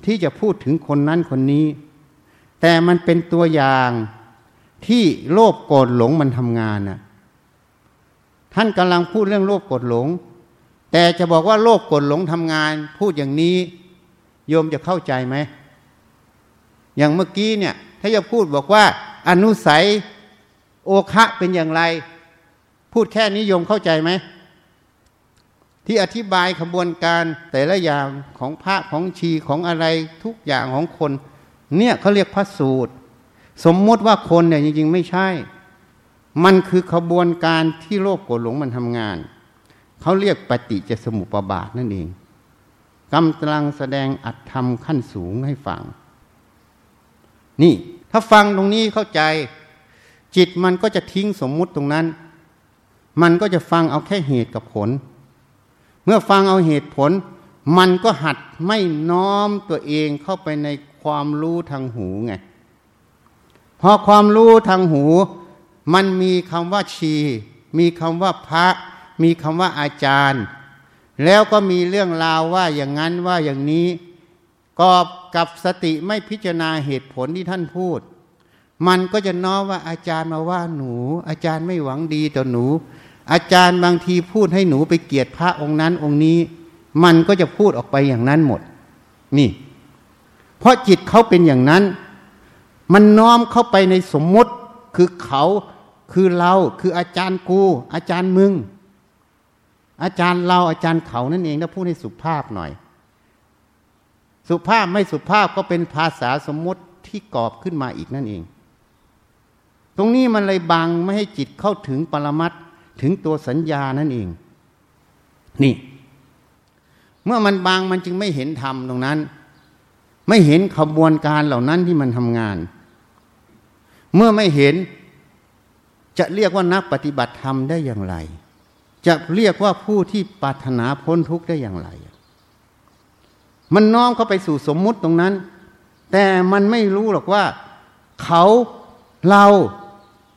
ที่จะพูดถึงคนนั้นคนนี้ แต่มันเป็นตัวอย่างที่โลภโกรธหลงมันทำงานน่ะท่านกำลังพูดเรื่องโลภโกรธหลง แต่จะบอกว่าโลภโกรธหลงทำงาน พูดอย่างนี้ โยมจะเข้าใจไหมอย่างเมื่อกี้เนี่ย ถ้าจะพูดบอกว่า อนุสัยโอคะเป็นอย่างไร พูดแค่นี้โยมเข้าใจไหมที่อธิบายขบวนการแต่ละอย่างของพระของชีของอะไรทุกอย่างของคน เนี่ยเขาเรียกพระสูตร สมมติว่าคนเนี่ยจริง ๆ ไม่ใช่ มันคือขบวนการที่โลกโกรหลงมันทำงาน เขาเรียกปฏิจจสมุปบาทนั่นเองกำลังแสดงอัตธรรมขั้นสูงให้ฟัง นี่ถ้าฟังตรงนี้เข้าใจ จิตมันก็จะทิ้งสมมุติตรงนั้น มันก็จะฟังเอาแค่เหตุกับผล เมื่อฟังเอาเหตุผล มันก็หัดไม่น้อมตัวเองเข้าไปใน ความรู้ทางหูไงพอความรู้ทางหู มันมีคำว่าชี มีคำว่าพระ มีคำว่าอาจารย์ แล้วก็มีเรื่องราวว่าอย่างนั้นว่าอย่างนี้กอบกับสติไม่พิจารณาเหตุผลที่ท่านพูด มันก็จะน้อมว่าอาจารย์มาว่าหนู อาจารย์ไม่หวังดีต่อหนู อาจารย์บางทีพูดให้หนูไปเกียรติพระองค์นั้นองค์นี้ มันก็จะพูดออกไปอย่างนั้นหมด นี่ เพราะจิตเขาเป็นอย่างนั้น มันน้อมเข้าไปในสมมุติคือเขาคือเราคืออาจารย์กู อาจารย์มึง อาจารย์เราอาจารย์เขานั่นเองถ้าพูดให้สุภาพหน่อย สุภาพไม่สุภาพก็เป็นภาษาสมมติที่กรอบขึ้นมาอีกนั่นเอง ตรงนี้มันเลยบังไม่ให้จิตเข้าถึงปรมัตถถึงตัวสัญญานั่นเอง นี่ เมื่อมันบางมันจึงไม่เห็นธรรมตรงนั้น ไม่เห็นขบวนการเหล่านั้นที่มันทำงาน เมื่อไม่เห็นจะเรียกว่านักปฏิบัติธรรมได้อย่างไร จะเรียกว่าผู้ที่ปรารถนาพ้นทุกข์ได้อย่างไร มันน้อมเข้าไปสู่สมมุติตรงนั้น แต่มันไม่รู้หรอกว่า เขาเรา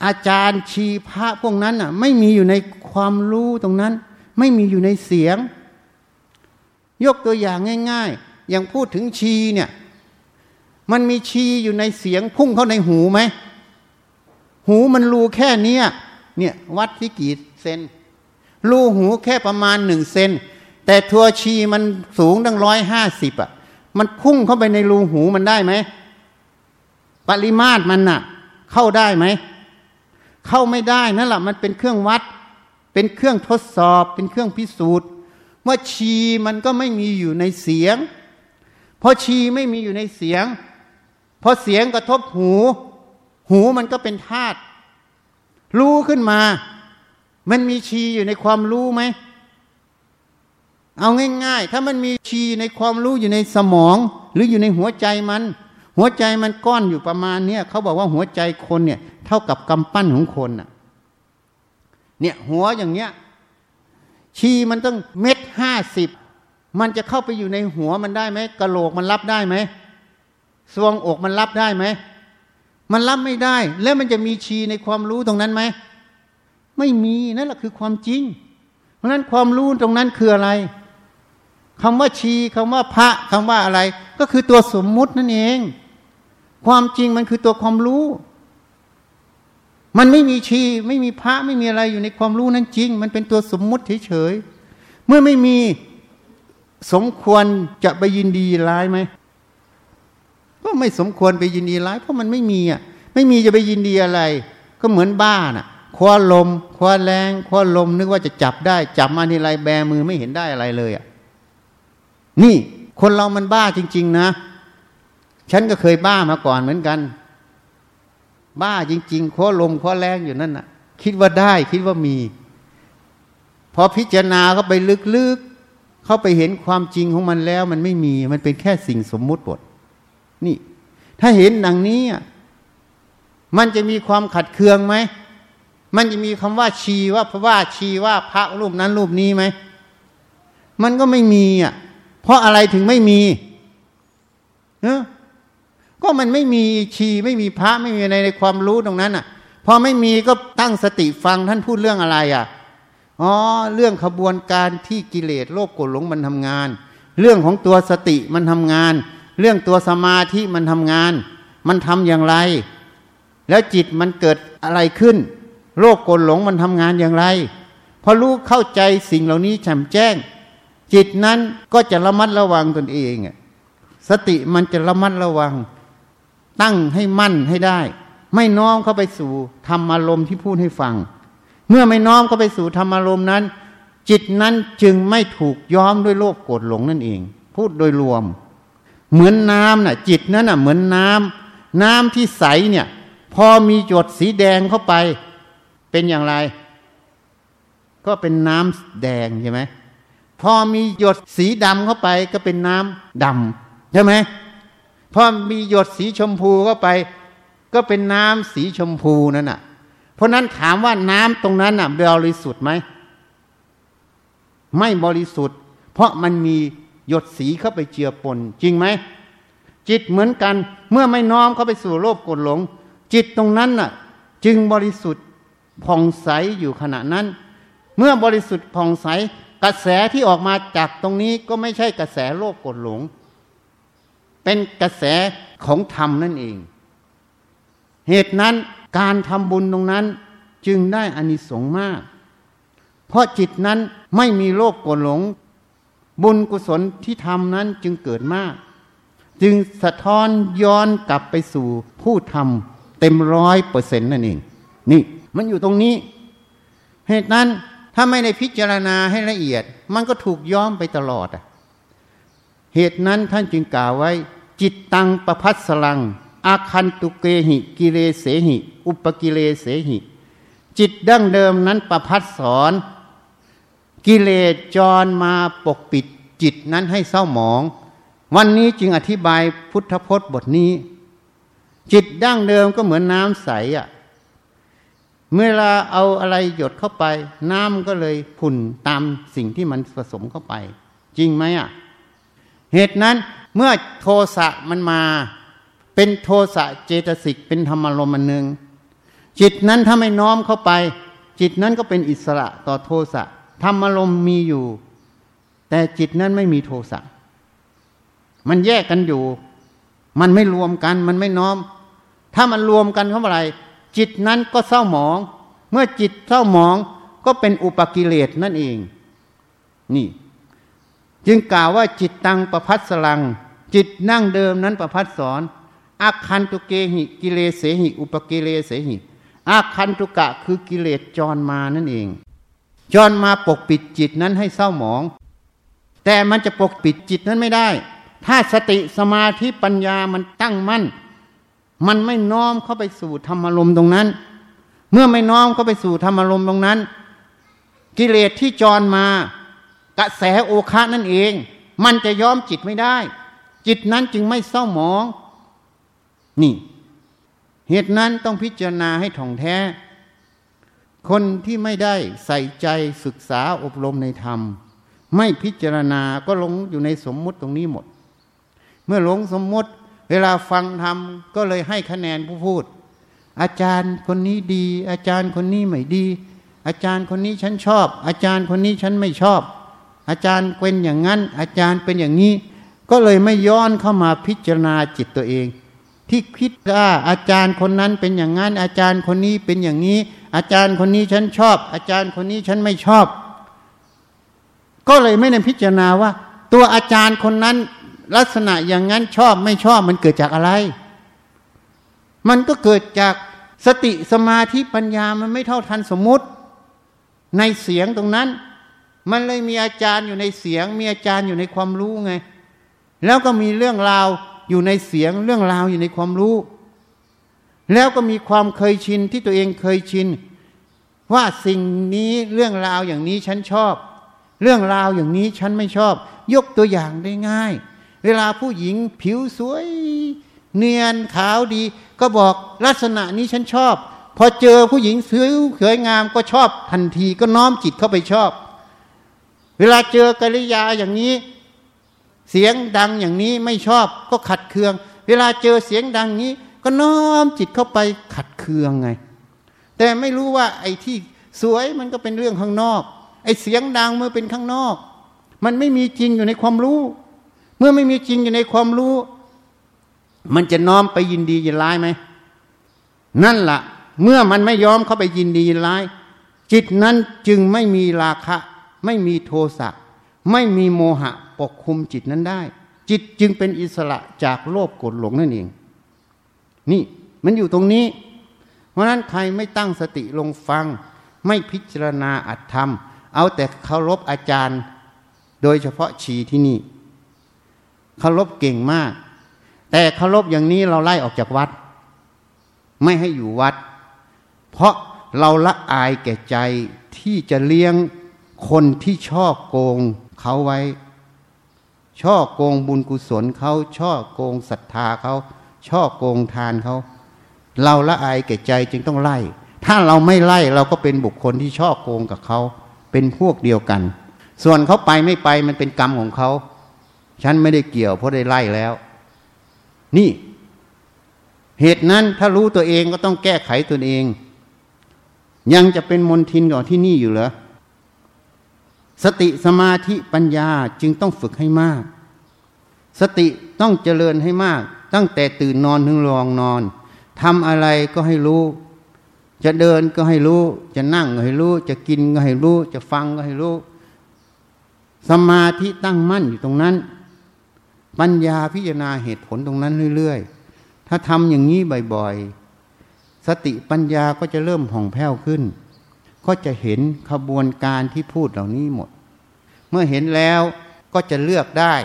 อาจารย์ชีพระพวกนั้นอะ ไม่มีอยู่ในความรู้ตรงนั้น ไม่มีอยู่ในเสียง ยกตัวอย่างง่าย ๆ อย่างพูดถึงชีเนี่ย มันมีชีอยู่ในเสียงพุ่งเข้าในหูไหม หูมันรูแค่เนี้ยเนี่ยวัดที่กี่เซนรูหูแค่ประมาณหนึ่งเซนแต่ทัวชีมันสูงตั้งร้อยห้าสิบอะ มันพุ่งเข้าไปในรูหูมันได้ไหม ปริมาตรมันน่ะ เข้าได้ไหม เข้าไม่ได้นั่นแหละมันเป็นเครื่องวัด เป็นเครื่องทดสอบ เป็นเครื่องพิสูจน์ว่าชีมันก็ไม่มีอยู่ในเสียง ราะชีไม่มีอยู่ในเสียง พอเสียงกระทบหู หูมันก็เป็นธาตุรู้ขึ้นมา มันมีชีอยู่ในความรู้ไหม เอาง่าย ๆ ถ้ามันมีชีในความรู้อยู่ในสมอง หรืออยู่ในหัวใจมัน หัวใจมันก้อนอยู่ประมาณเนี้ยเขาบอกว่าหัวใจคนเนี่ย เท่ากับกำปั้นของคนน่ะ เนี่ย หัวอย่างเงี้ย ชีมันต้องเม็ดห้าสิบ มันจะเข้าไปอยู่ในหัวมันได้ไหมกระโหลกมันรับได้ไหมสวงอกมันรับได้ไหมมันรับไม่ได้ แล้วมันจะมีชีในความรู้ตรงนั้นไหมไม่มีนั่นแหละคือความจริง เพราะนั้นความรู้ตรงนั้นคืออะไรคำว่าชีคำว่าพระคำว่าอะไร ก็คือตัวสมมุตินั่นเอง ความจริงมันคือตัวความรู้ มันไม่มีชี ไม่มีพระไม่มีอะไรอยู่ในความรู้นั้นจริง มันเป็นตัวสมมุติเฉยๆเมื่อไม่มี สมควรจะไปยินดีร้ายไหมก็ไม่สมควรไปยินดีร้าย เพราะมันไม่มีอะ ไม่มีจะไปยินดีอะไร ก็เหมือนบ้าน่ะ คว้าลม คว้าแรงคว้าลมนึกว่าจะจับได้ จับมาทีไรแบมือไม่เห็นได้อะไรเลยอะ นี่คนเรามันบ้าจริง ๆ นะ ฉันก็เคยบ้ามาก่อนเหมือนกัน บ้าจริง ๆ คว้าลม คว้าแรงอยู่นั่นน่ะ คิดว่าได้คิดว่ามี พอพิจารณาเข้าไปลึกๆ เข้าไปเห็นความจริงของมันแล้ว มันไม่มีมันเป็นแค่สิ่งสมมุติบทนี่ ถ้าเห็นดังนี้มันจะมีความขัดเคืองไหมมันจะมีคำว่าชีว่าพระว่าชีว่าพระรูปนั้นรูปนี้ไหมมันก็ไม่มีอะ เพราะอะไรถึงไม่มีเนอะก็มันไม่มีชีไม่มีพระไม่มีในในความรู้ตรงนั้นอะ พอไม่มีก็ตั้งสติฟังท่านพูดเรื่องอะไรอะ อ๋อเรื่องขบวนการที่กิเลสโลภโกรธหลงมันทำงาน เรื่องของตัวสติมันทำงาน เรื่องตัวสมาธิมันทำงาน มันทำอย่างไร แล้วจิตมันเกิดอะไรขึ้น โลภโกรธหลงมันทำงานอย่างไรพอรู้เข้าใจสิ่งเหล่านี้แจ่มแจ้ง จิตนั้นก็จะระมัดระวังตนเองสติมันจะระมัดระวัง ตั้งให้มั่นให้ได้ ไม่น้อมเข้าไปสู่ธรรมอารมณ์ที่พูดให้ฟัง เมื่อไม่น้อมเข้าไปสู่ธรรมอารมณ์นั้น จิตนั้นจึงไม่ถูกย้อมด้วยโลภโกรธหลงนั่นเอง พูดโดยรวม เหมือนน้ำน่ะ จิตนั้นน่ะ เหมือนน้ำน้ำที่ใสเนี่ย พอมีหยดสีแดงเข้าไป เป็นอย่างไร ก็เป็นน้ำแดงใช่ไหมพอมีหยดสีดำเข้าไปก็เป็นน้ำดำใช่ไหมพอมีหยดสีชมพูเข้าไป ก็เป็นน้ำสีชมพูนั่นน่ะ เพราะนั้นถามว่าน้ำตรงนั้นน่ะบริสุทธิ์ไหม ไม่บริสุทธิ์ เพราะมันมีหยดสีเข้าไปเจือปน จริงไหม จิตเหมือนกัน เมื่อไม่น้อมเข้าไปสู่โลภกดหลง จิตตรงนั้นน่ะ จึงบริสุทธิ์ผ่องใสอยู่ขณะนั้น เมื่อบริสุทธิ์ผ่องใสกระแสที่ออกมาจากตรงนี้ก็ไม่ใช่กระแสโลภกดหลง เป็นกระแสของธรรมนั่นเอง เหตุนั้น การทำบุญตรงนั้นจึงได้อานิสงส์มาก เพราะจิตนั้นไม่มีโลภกรธหลง บุญกุศลที่ทำนั้นจึงเกิดมาก จึงสะท้อนย้อนกลับไปสู่ผู้ทำเต็มร้อยเปอร์เซ็นต์นั่นเอง นี่มันอยู่ตรงนี้ เหตุนั้นถ้าไม่ได้พิจารณาให้ละเอียด มันก็ถูกย้อมไปตลอดอะเหตุนั้นท่านจึงกล่าวไว้ จิตตังประพัสลัง อาคันตุเกหิ กิเลเสหิ อุปกิเลเสหิ จิตดั้งเดิมนั้นประพัดสอน กิเลสจรมาปกปิดจิตนั้นให้เศร้าหมอง วันนี้จึงอธิบายพุทธพจน์บทนี้ จิตดั้งเดิมก็เหมือนน้ำใสอะ่ะเมื่อเราเอาอะไรหยดเข้าไป น้ำก็เลยผุ่นตามสิ่งที่มันผสมเข้าไป จริงไหมอะ่ะ เหตุนั้นเมื่อโทสะมันมา เป็นโทสะเจตสิกเป็นธรรมารมณ์หนึ่งจิตนั้นถ้าไม่น้อมเข้าไป จิตนั้นก็เป็นอิสระต่อโทสะธรรมารมณ์มีอยู่ แต่จิตนั้นไม่มีโทสะมันแยกกันอยู่ มันไม่รวมกันมันไม่น้อม ถ้ามันรวมกันเข้าไปจิตนั้นก็เศร้าหมอง เมื่อจิตเศร้าหมองก็เป็นอุปกิเลสนั่นเอง นี่ จึงกล่าวว่าจิตตังประพัดสลัง จิตนั่งเดิมนั้นประพัดสอน อาคันตุเกหิกิเลเสหิ อุปกิเลเสหิอาคันตุกะคือกิเลสจรมานั่นเอง จรมาปกปิดจิตนั้นให้เศร้าหมอง แต่มันจะปกปิดจิตนั้นไม่ได้ ถ้าสติสมาธิปัญญามันตั้งมั่น มันไม่น้อมเข้าไปสู่ธรรมารมณ์ตรงนั้น เมื่อไม่น้อมเข้าไปสู่ธรรมารมณ์ตรงนั้น กิเลสที่จรมากระแสโอคะนั่นเอง มันจะย้อมจิตไม่ได้ จิตนั้นจึงไม่เศร้าหมอง นี่ เหตุนั้นต้องพิจารณาให้ถ่องแท้ คนที่ไม่ได้ใส่ใจศึกษาอบรมในธรรม ไม่พิจารณาก็หลงอยู่ในสมมุติตรงนี้หมด เมื่อหลงสมมุติ เวลาฟังธรรมก็เลยให้คะแนนผู้พูด อาจารย์คนนี้ดี อาจารย์คนนี้ไม่ดี อาจารย์คนนี้ฉันชอบ อาจารย์คนนี้ฉันไม่ชอบ อาจารย์เป็นอย่างนั้น อาจารย์เป็นอย่างนี้ ก็เลยไม่ย้อนเข้ามาพิจารณาจิตตัวเอง ที่คิดว่าอาจารย์คนนั้นเป็นอย่างนั้น อาจารย์คนนี้เป็นอย่างนี้ อาจารย์คนนี้ฉันชอบ อาจารย์คนนี้ฉันไม่ชอบ ก็เลยไม่ได้พิจารณาว่า ตัวอาจารย์คนนั้น ลักษณะอย่างนั้นชอบไม่ชอบมันเกิดจากอะไร มันก็เกิดจากสติสมาธิปัญญามันไม่เท่าทันสมมุติ ในเสียงตรงนั้น มันเลยมีอาจารย์อยู่ในเสียง มีอาจารย์อยู่ในความรู้ไง แล้วก็มีเรื่องราว อยู่ในเสียงเรื่องราวอยู่ในความรู้ แล้วก็มีความเคยชินที่ตัวเองเคยชิน ว่าสิ่งนี้เรื่องราวอย่างนี้ฉันชอบ เรื่องราวอย่างนี้ฉันไม่ชอบ ยกตัวอย่างได้ง่าย เวลาผู้หญิงผิวสวย เนียนขาวดี ก็บอกลักษณะนี้ฉันชอบ พอเจอผู้หญิงสวยสวยงามก็ชอบทันทีก็น้อมจิตเข้าไปชอบ เวลาเจอกริยาอย่างนี้ เสียงดังอย่างนี้ไม่ชอบก็ขัดเคือง เวลาเจอเสียงดังนี้ ก็น้อมจิตเข้าไปขัดเคืองไง แต่ไม่รู้ว่าไอ้ที่สวยมันก็เป็นเรื่องข้างนอก ไอ้เสียงดังเมื่อเป็นข้างนอก มันไม่มีจริงอยู่ในความรู้ เมื่อไม่มีจริงอยู่ในความรู้ มันจะน้อมไปยินดียินร้ายไหมนั่นละ่ะ เมื่อมันไม่ยอมเข้าไปยินดียินร้าย จิตนั้นจึงไม่มีราคะ ไม่มีโทสะไม่มีโมหะ ปกคุมจิตนั้นได้ จิตจึงเป็นอิสระจากโลภกดหลงนั่นเอง นี่มันอยู่ตรงนี้ เพราะนั้นใครไม่ตั้งสติลงฟัง ไม่พิจารณาอัตธรรม เอาแต่เคารพอาจารย์ โดยเฉพาะชีที่นี่เคารพเก่งมาก แต่เคารพอย่างนี้เราไล่ออกจากวัด ไม่ให้อยู่วัด เพราะเราละอายแก่ใจที่จะเลี้ยงคนที่ช่อโกงเขาไว้ ช่อโกงบุญกุศลเขาช่อโกงศรัทธาเขาช่อโกงทานเขาเราละอายแก่ใจจึงต้องไล่ ถ้าเราไม่ไล่เราก็เป็นบุคคลที่ช่อโกงกับเขาเป็นพวกเดียวกัน ส่วนเขาไปไม่ไปมันเป็นกรรมของเขาฉันไม่ได้เกี่ยวเพราะได้ไล่แล้ว นี่ เหตุนั้นถ้ารู้ตัวเองก็ต้องแก้ไขตัวเอง ยังจะเป็นมนทินก่อนที่นี่อยู่เหรอ สติสมาธิปัญญาจึงต้องฝึกให้มาก สติต้องเจริญให้มาก ตั้งแต่ตื่นนอนถึงรองนอนทำอะไรก็ให้รู้ จะเดินก็ให้รู้ จะนั่งก็ให้รู้ จะกินก็ให้รู้ จะฟังก็ให้รู้ สมาธิตั้งมั่นอยู่ตรงนั้น ปัญญาพิจารณาเหตุผลตรงนั้นเรื่อย ๆ ถ้าทำอย่างนี้บ่อยๆ สติปัญญาก็จะเริ่มห่องแผ้วขึ้น ก็จะเห็นขบวนการที่พูดเหล่านี้หมด เมื่อเห็นแล้วก็จะเลือกได้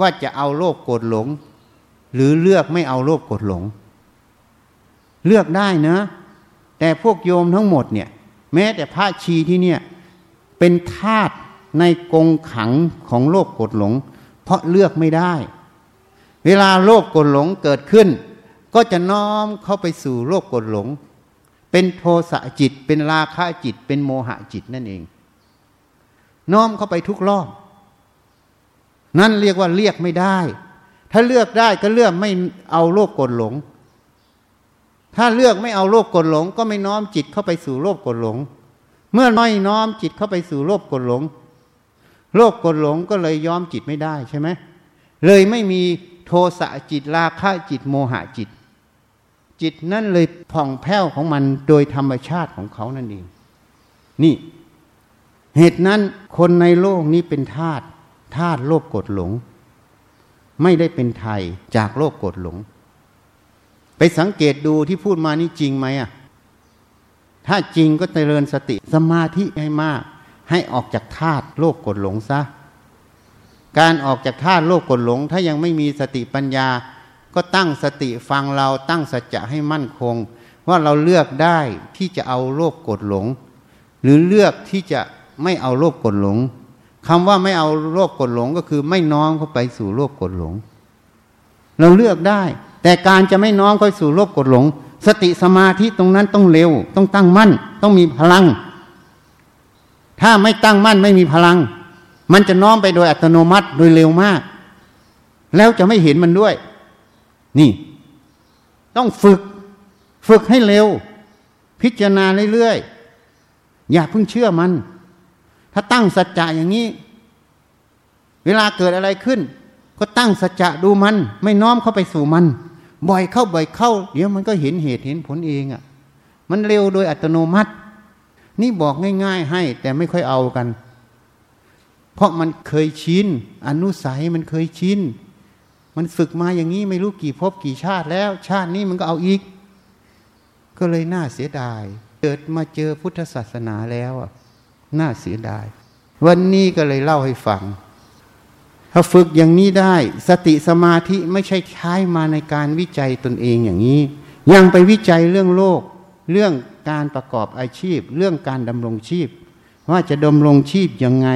ว่าจะเอาโลภโกรธหลง หรือเลือกไม่เอาโลภกดหลง เลือกได้นะ แต่พวกโยมทั้งหมดเนี่ย แม้แต่พระชีที่เนี่ยเป็นทาตในกงขังของโลภกดหลง เพราะเลือกไม่ได้ เวลาโลภกดหลงเกิดขึ้น ก็จะน้อมเข้าไปสู่โลภกดหลง เป็นโทสะจิต เป็นราคะจิต เป็นโมหะจิตนั่นเอง น้อมเข้าไปทุกรอบ นั่นเรียกว่าเรียกไม่ได้ ถ้าเลือกได้ก็เลือกไม่เอาโลภกดหลง ถ้าเลือกไม่เอาโลภกดหลง ก็ไม่น้อมจิตเข้าไปสู่โลภกดหลง เมื่อไม่น้อมจิตเข้าไปสู่โลภกดหลง โลภกดหลงก็เลยย้อมจิตไม่ได้ใช่ไหมเลยไม่มีโทสะจิตราคะจิตโมหะจิต จิตนั่นเลยผ่องแผ้วของมันโดยธรรมชาติของเขานั่นเอง นี่ เหตุนั้นคนในโลกนี้เป็นธาตุธาตุโลภกดหลง ไม่ได้เป็นไทยจากโลกกดหลง ไปสังเกตดูที่พูดมานี่จริงไหมอะถ้าจริงก็เจริญสติสมาธิให้มาก ให้ออกจากธาตุโลกกดหลงซะ การออกจากธาตุโลกกดหลง ถ้ายังไม่มีสติปัญญา ก็ตั้งสติฟังเราตั้งสัจจะให้มั่นคง ว่าเราเลือกได้ที่จะเอาโลกกดหลง หรือเลือกที่จะไม่เอาโลกกดหลงคำว่าไม่เอาโลภกดหลงก็คือไม่น้อมเข้าไปสู่โลภกดหลง เราเลือกได้ แต่การจะไม่น้อมเข้าสู่โลภกดหลง สติสมาธิตรงนั้นต้องเร็ว ต้องตั้งมั่น ต้องมีพลัง ถ้าไม่ตั้งมั่นไม่มีพลัง มันจะน้อมไปโดยอัตโนมัติโดยเร็วมาก แล้วจะไม่เห็นมันด้วย นี่ ต้องฝึกฝึกให้เร็ว พิจารณาเรื่อยๆ อย่าเพิ่งเชื่อมัน ถ้าตั้งสัจจะอย่างนี้ เวลาเกิดอะไรขึ้น ก็ตั้งสัจจะดูมัน ไม่น้อมเข้าไปสู่มัน บ่อยเข้าบ่อยเข้า เดี๋ยวมันก็เห็นเหตุเห็นผลเองอะ่ะ มันเร็วโดยอัตโนมัติ นี่บอกง่าย ๆ ให้ แต่ไม่ค่อยเอากัน เพราะมันเคยชินอนุสัยมันเคยชิน มันฝึกมาอย่างนี้ไม่รู้กี่ภพกี่ชาติแล้ว ชาตินี้มันก็เอาอีก ก็เลยน่าเสียดาย เกิดมาเจอพุทธศาสนาแล้วอะน่าเสียดาย วันนี้ก็เลยเล่าให้ฟัง ถ้าฝึกอย่างนี้ได้ สติสมาธิไม่ใช่ใช้มาในการวิจัยตนเองอย่างนี้ ยังไปวิจัยเรื่องโลก เรื่องการประกอบอาชีพ เรื่องการดำรงชีพ ว่าจะดำรงชีพยังไง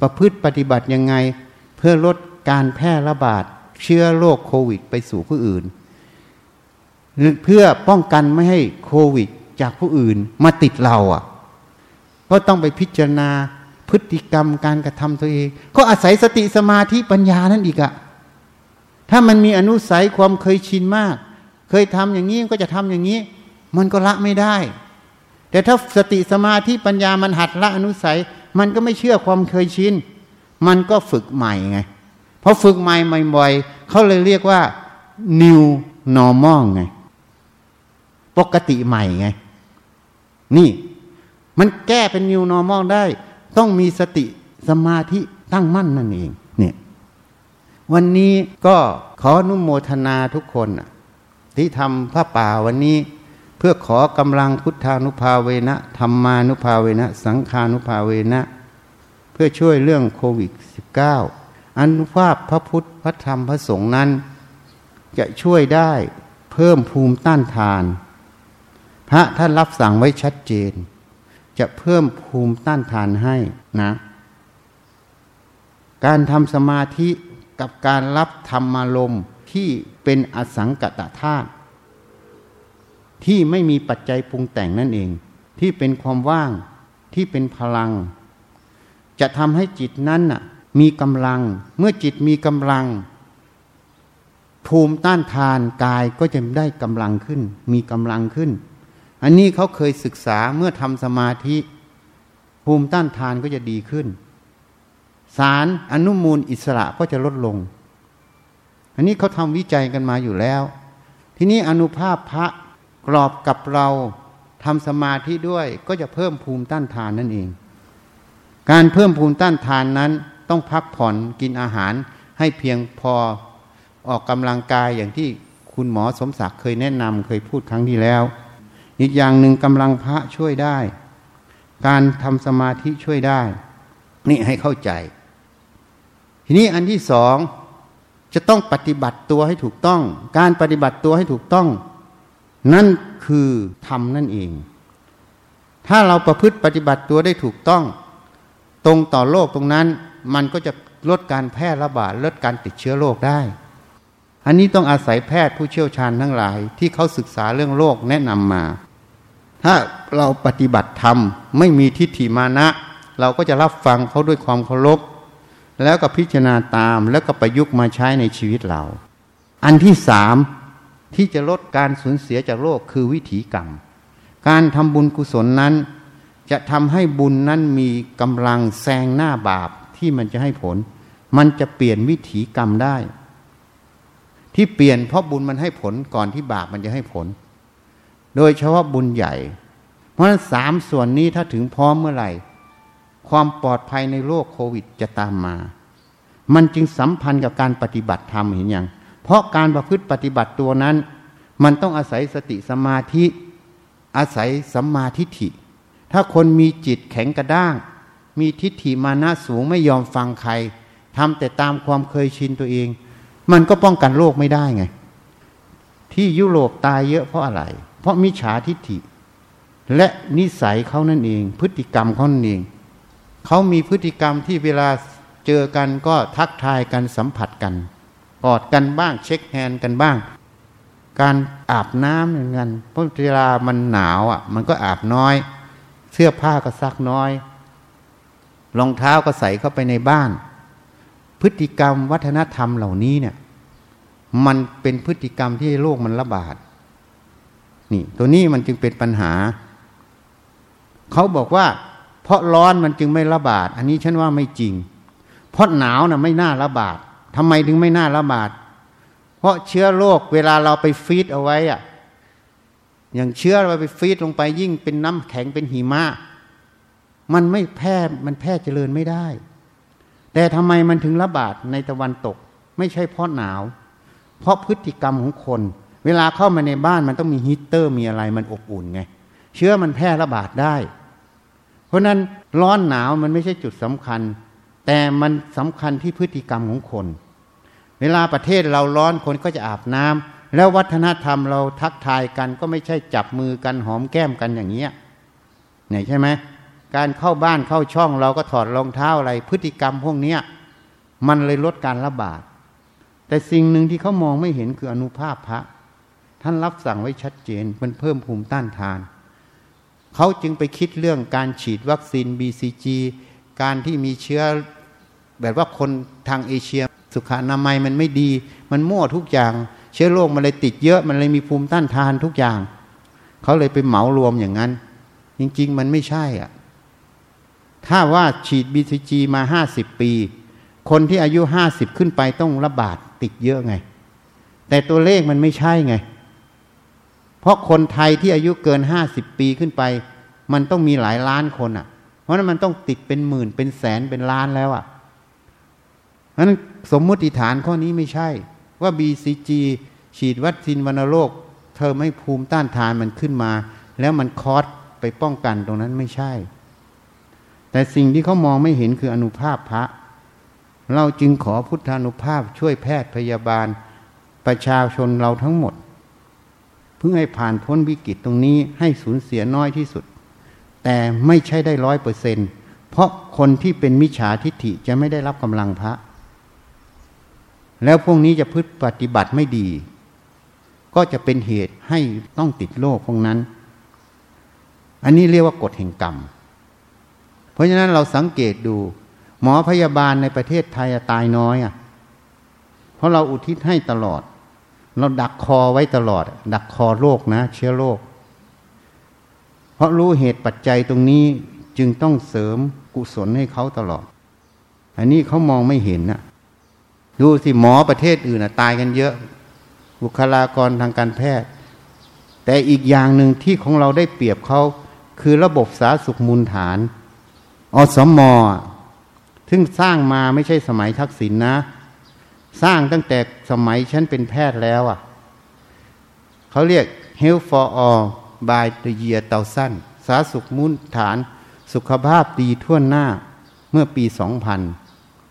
ประพฤติปฏิบัติยังไง เพื่อลดการแพร่ระบาด เชื้อโรคโควิดไปสู่ผู้อื่น เพื่อป้องกันไม่ให้โควิดจากผู้อื่นมาติดเราอะ ก็ต้องไปพิจารณาพฤติกรรมการกระทำตัวเอง ก็อาศัยสติสมาธิปัญญานั่นอีกอะถ้ามันมีอนุสัยความเคยชินมาก เคยทำอย่างนี้ก็จะทำอย่างนี้ มันก็ละไม่ได้ แต่ถ้าสติสมาธิปัญญามันหัดละอนุสัย มันก็ไม่เชื่อความเคยชิน มันก็ฝึกใหม่ไง พอฝึกใหม่บ่อยๆเขาเลยเรียกว่า new normal ไง ปกติใหม่ไง นี่ มันแก้เป็น new normal ได้ ต้องมีสติสมาธิตั้งมั่นนั่นเอง เนี่ย วันนี้ก็ขออนุโมทนาทุกคนที่ทำพระป่าวันนี้ เพื่อขอกำลังพุทธานุภาเวนะธรรมานุภาเวนะ สังขานุภาเวนะ เพื่อช่วยเรื่องโควิด -19 อนุภาพพระพุทธพระธรรมพระสงฆ์นั้น จะช่วยได้เพิ่มภูมิต้านทาน พระท่านรับสั่งไว้ชัดเจน จะเพิ่มภูมิต้านทานให้นะ การทำสมาธิกับการรับธรรมารมณ์ที่เป็นอสังกตธาตุที่ไม่มีปัจจัยปรุงแต่งนั่นเอง ที่เป็นความว่างที่เป็นพลัง จะทำให้จิตนั้นน่ะ มีกำลัง เมื่อจิตมีกำลัง ภูมิต้านทานกายก็จะได้กำลังขึ้น มีกำลังขึ้น อันนี้เขาเคยศึกษาเมื่อทำสมาธิ ภูมิต้านทานก็จะดีขึ้น สารอนุมูลอิสระก็จะลดลง อันนี้เขาทำวิจัยกันมาอยู่แล้ว ทีนี้อนุภาพพระกรอบกับเราทำสมาธิด้วยก็จะเพิ่มภูมิต้านทานนั่นเอง การเพิ่มภูมิต้านทานนั้น ต้องพักผ่อนกินอาหารให้เพียงพอออกกำลังกายอย่างที่คุณหมอสมศักดิ์เคยแนะนำเคยพูดครั้งที่แล้ว อีกอย่างหนึ่งกำลังพระช่วยได้ การทำสมาธิช่วยได้ นี่ให้เข้าใจ ทีนี้อันที่สองจะต้องปฏิบัติตัวให้ถูกต้อง การปฏิบัติตัวให้ถูกต้อง นั่นคือทำนั่นเอง ถ้าเราประพฤติปฏิบัติตัวได้ถูกต้อง ตรงต่อโลกตรงนั้น มันก็จะลดการแพร่ระบาดลดการติดเชื้อโรคได้ อันนี้ต้องอาศัยแพทย์ผู้เชี่ยวชาญทั้งหลาย ที่เขาศึกษาเรื่องโรคแนะนำมา ถ้าเราปฏิบัติธรรมไม่มีทิฏฐิมานะ เราก็จะรับฟังเขาด้วยความเคารพแล้วก็พิจารณาตามแล้วก็ประยุกต์มาใช้ในชีวิตเรา อันที่สามที่จะลดการสูญเสียจากโลกคือวิถีกรรม การทำบุญกุศลนั้น จะทำให้บุญนั้นมีกำลังแซงหน้าบาป ที่มันจะให้ผล มันจะเปลี่ยนวิถีกรรมได้ ที่เปลี่ยนเพราะบุญมันให้ผลก่อนที่บาปมันจะให้ผล โดยเฉพาะบุญใหญ่ เพราะฉะนั้นสามส่วนนี้ถ้าถึงพร้อมเมื่อไหร่ ความปลอดภัยในโรคโควิดจะตามมา มันจึงสัมพันธ์กับการปฏิบัติธรรมเห็นยังเพราะการประพฤติปฏิบัติตัวนั้น มันต้องอาศัยสติสมาธิ อาศัยสัมมาทิฏฐิ ถ้าคนมีจิตแข็งกระด้าง มีทิฏฐิมานะสูงไม่ยอมฟังใครทำแต่ตามความเคยชินตัวเอง มันก็ป้องกันโรคไม่ได้ไง ที่ยุโรปตายเยอะเพราะอะไร เพราะมิจฉาทิฏฐิ และนิสัยเขานั่นเอง พฤติกรรมเขานั่นเองเขามีพฤติกรรมที่เวลาเจอกันก็ทักทายกันสัมผัสกันกอดกันบ้าง shake hand กันบ้าง การอาบน้ำเหมือนกันเพราะเวลามันหนาวอะ มันก็อาบน้อย เสื้อผ้าก็ซักน้อย รองเท้าก็ใส่เข้าไปในบ้าน พฤติกรรมวัฒนธรรมเหล่านี้เนี่ย มันเป็นพฤติกรรมที่โลกมันระบาด นี่ ตัวนี้มันจึงเป็นปัญหา เขาบอกว่า เพราะร้อนมันจึงไม่ระบาด อันนี้ฉันว่าไม่จริง เพราะหนาวนะ่ะไม่น่าระบาดทำไมถึงไม่น่าระบาด เพราะเชื้อโรคเวลาเราไปฟีดเอาไว้อะอย่างเชื้อเราไปฟีดลงไปยิ่งเป็นน้ำแข็งเป็นหิมะ มันไม่แพร่มันแพร่เจริญไม่ได้ แต่ทำไมมันถึงระบาดในตะวันตก ไม่ใช่เพราะหนาว เพราะพฤติกรรมของคน เวลาเข้ามาในบ้านมันต้องมีฮีเตอร์มีอะไรมันอบอุ่นไง เชื้อมันแพร่ระบาดได้ เพราะนั้นร้อนหนาวมันไม่ใช่จุดสำคัญ แต่มันสำคัญที่พฤติกรรมของคน เวลาประเทศเราร้อนคนก็จะอาบน้แล้ววัฒนธรรมเราทักทายกันก็ไม่ใช่จับมือกันหอมแก้มกันอย่างเงี้ยเนี่ยใช่ไหม การเข้าบ้านเข้าช่องเราก็ถอดรองเท้าอะไร พฤติกรรมพวกเนี้ยมันเลยลดการระบาด แต่สิ่งหนึ่งที่เขามองไม่เห็นคืออนุภาพพระ ท่านรับสั่งไว้ชัดเจน มันเพิ่มภูมิต้านทาน เขาจึงไปคิดเรื่องการฉีดวัคซีน BCG การที่มีเชื้อแบบว่าคนทางเอเชีย สุขอนามัยมันไม่ดี มันมั่วทุกอย่าง เชื้อโรคมันเลยติดเยอะมันเลยมีภูมิต้านทานทุกอย่าง เขาเลยไปเหมารวมอย่างนั้น จริง ๆ มันไม่ใช่อะ ถ้าว่าฉีด BCG มาห้าสิบปี คนที่อายุห้าสิบขึ้นไปต้องระบาดติดเยอะไง แต่ตัวเลขมันไม่ใช่ไง เพราะคนไทยที่อายุเกินห้าสิบปีขึ้นไป มันต้องมีหลายล้านคนอะ เพราะนั้นมันต้องติดเป็นหมื่นเป็นแสนเป็นล้านแล้วอะเพราะนั้นสมมติฐานข้อนี้ไม่ใช่ ว่า BCG ฉีดวัคซีนวัณโรคเธอไม่ภูมิต้านทานมันขึ้นมา แล้วมันคอสไปป้องกันตรงนั้นไม่ใช่ แต่สิ่งที่เขามองไม่เห็นคืออนุภาพพระ เราจึงขอพุทธานุภาพช่วยแพทย์พยาบาล ประชาชนเราทั้งหมด เพื่อให้ผ่านพ้นวิกฤตตรงนี้ให้สูญเสียน้อยที่สุด แต่ไม่ใช่ได้ร้อยเปอร์เซนเพราะคนที่เป็นมิจฉาทิฏฐิจะไม่ได้รับกำลังพระ แล้วพวกนี้จะพึ่ปฏิบัติไม่ดี ก็จะเป็นเหตุให้ต้องติดโรคพวกนั้น อันนี้เรียกว่ากฎแห่งกรรม เพราะฉะนั้นเราสังเกตดู หมอพยาบาลในประเทศไทยตายน้อยอะ เพราะเราอุทิศให้ตลอด เราดักคอไว้ตลอด ดักคอโรคนะ เชื้อโรคเพราะรู้เหตุปัจจัยตรงนี้จึงต้องเสริมกุศลให้เขาตลอด อันนี้เขามองไม่เห็นนะดูสิหมอประเทศอื่นนะตายกันเยอะ บุคลากรทางการแพทย์ แต่อีกอย่างหนึ่งที่ของเราได้เปรียบเขาคือระบบสาธารณสุขมูลฐาน อสมอซึ่งสร้างมาไม่ใช่สมัยทักษิณนนะ สร้างตั้งแต่สมัยฉันเป็นแพทย์แล้วอะเขาเรียก Health for All by the year เตาสั้นสาธารณสุขมูลฐาน สุขภาพดีทั่วหน้าเมื่อปี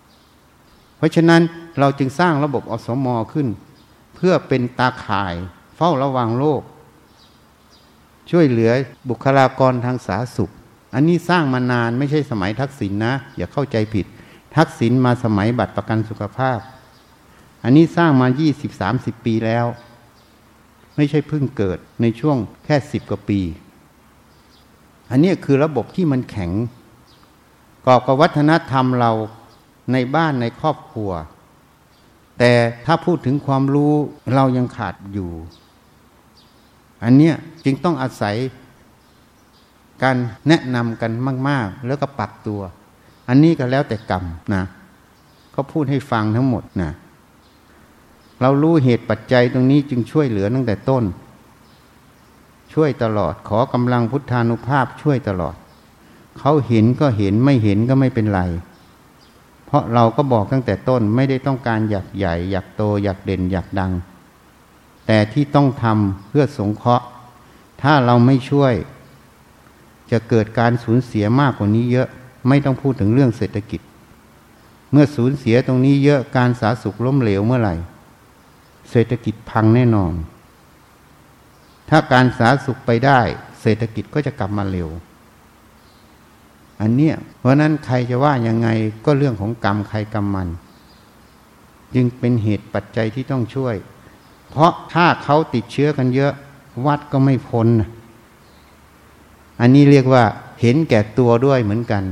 2000 เพราะฉะนั้นเราจึงสร้างระบบอสมอขึ้น เพื่อเป็นตาข่ายเฝ้าระวังโรคช่วยเหลือบุคลากรทางสาธารณสุข อันนี้สร้างมานานไม่ใช่สมัยทักษิณนนะ อย่าเข้าใจผิด ทักษิณมาสมัยบัตรประกันสุขภาพ อันนี้สร้างมา 20-30 ปีแล้ว ไม่ใช่เพิ่งเกิดในช่วงแค่สิบกว่าปี อันนี้คือระบบที่มันแข็งกอบกับวัฒนธรรมเราในบ้านในครอบครัว แต่ถ้าพูดถึงความรู้เรายังขาดอยู่ อันเนี้ยจึงต้องอาศัย การแนะนำกันมาก ๆ แล้วก็ปรับตัว อันนี้ก็แล้วแต่กรรมนะเขาพูดให้ฟังทั้งหมดนะเรารู้เหตุปัจจัยตรงนี้จึงช่วยเหลือตั้งแต่ต้น ช่วยตลอดขอกำลังพุทธานุภาพช่วยตลอด เขาเห็นก็เห็นไม่เห็นก็ไม่เป็นไร เพราะเราก็บอกตั้งแต่ต้นไม่ได้ต้องการอยากใหญ่ อยากโตอยากเด่นอยากดัง แต่ที่ต้องทำเพื่อสงเคราะห์ ถ้าเราไม่ช่วย จะเกิดการสูญเสียมากกว่านี้เยอะไม่ต้องพูดถึงเรื่องเศรษฐกิจ เมื่อสูญเสียตรงนี้เยอะการสาสุขล้มเหลวเมื่อไหร่ เศรษฐกิจพังแน่นอน ถ้าการสาสุขไปได้ เศรษฐกิจก็จะกลับมาเร็ว อันเนี้ยเพราะนั้นใครจะว่ายังไงก็เรื่องของกรรมใครกรรมมัน จึงเป็นเหตุปัจจัยที่ต้องช่วย เพราะถ้าเขาติดเชื้อกันเยอะวัดก็ไม่พ้น อันนี้เรียกว่า เห็นแก่ตัวด้วยเหมือนกัน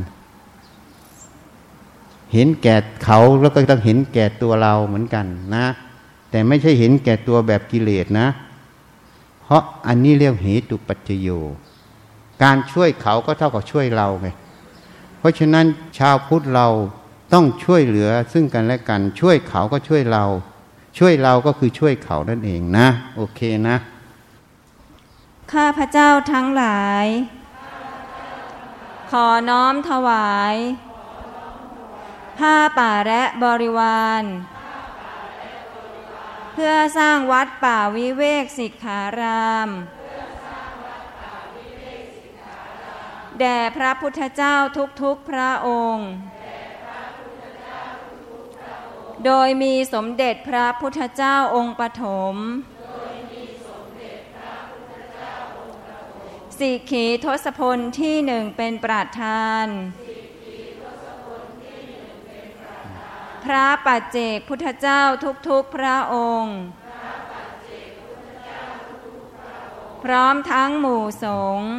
เห็นแก่เขาแล้วก็ต้องเห็นแก่ตัวเราเหมือนกันนะ แต่ไม่ใช่เห็นแก่ตัวแบบกิเลสนะ เพราะอันนี้เรียกเหตุปัจจโย การช่วยเขาก็เท่ากับช่วยเราไง เพราะฉะนั้นชาวพุทธเราต้องช่วยเหลือซึ่งกันและกัน ช่วยเขาก็ช่วยเรา ช่วยเราก็คือช่วยเขานั่นเองนะ โอเคนะ ข้าพระเจ้าทั้งหลาย ขอน้อมถวาย ผ้าป่าและบริวาร เพื่อสร้างวัดป่าวิเวกสิกขาราม แด่พระพุทธเจ้าทุกๆพระองค์ โดยมีสมเด็จพระพุทธเจ้าองค์ปฐม สิกขีทศพลที่หนึ่งเป็นประธาน พระปัจเจกพุทธเจ้าทุกๆพระองค์ พร้อมทั้งหมู่สงฆ์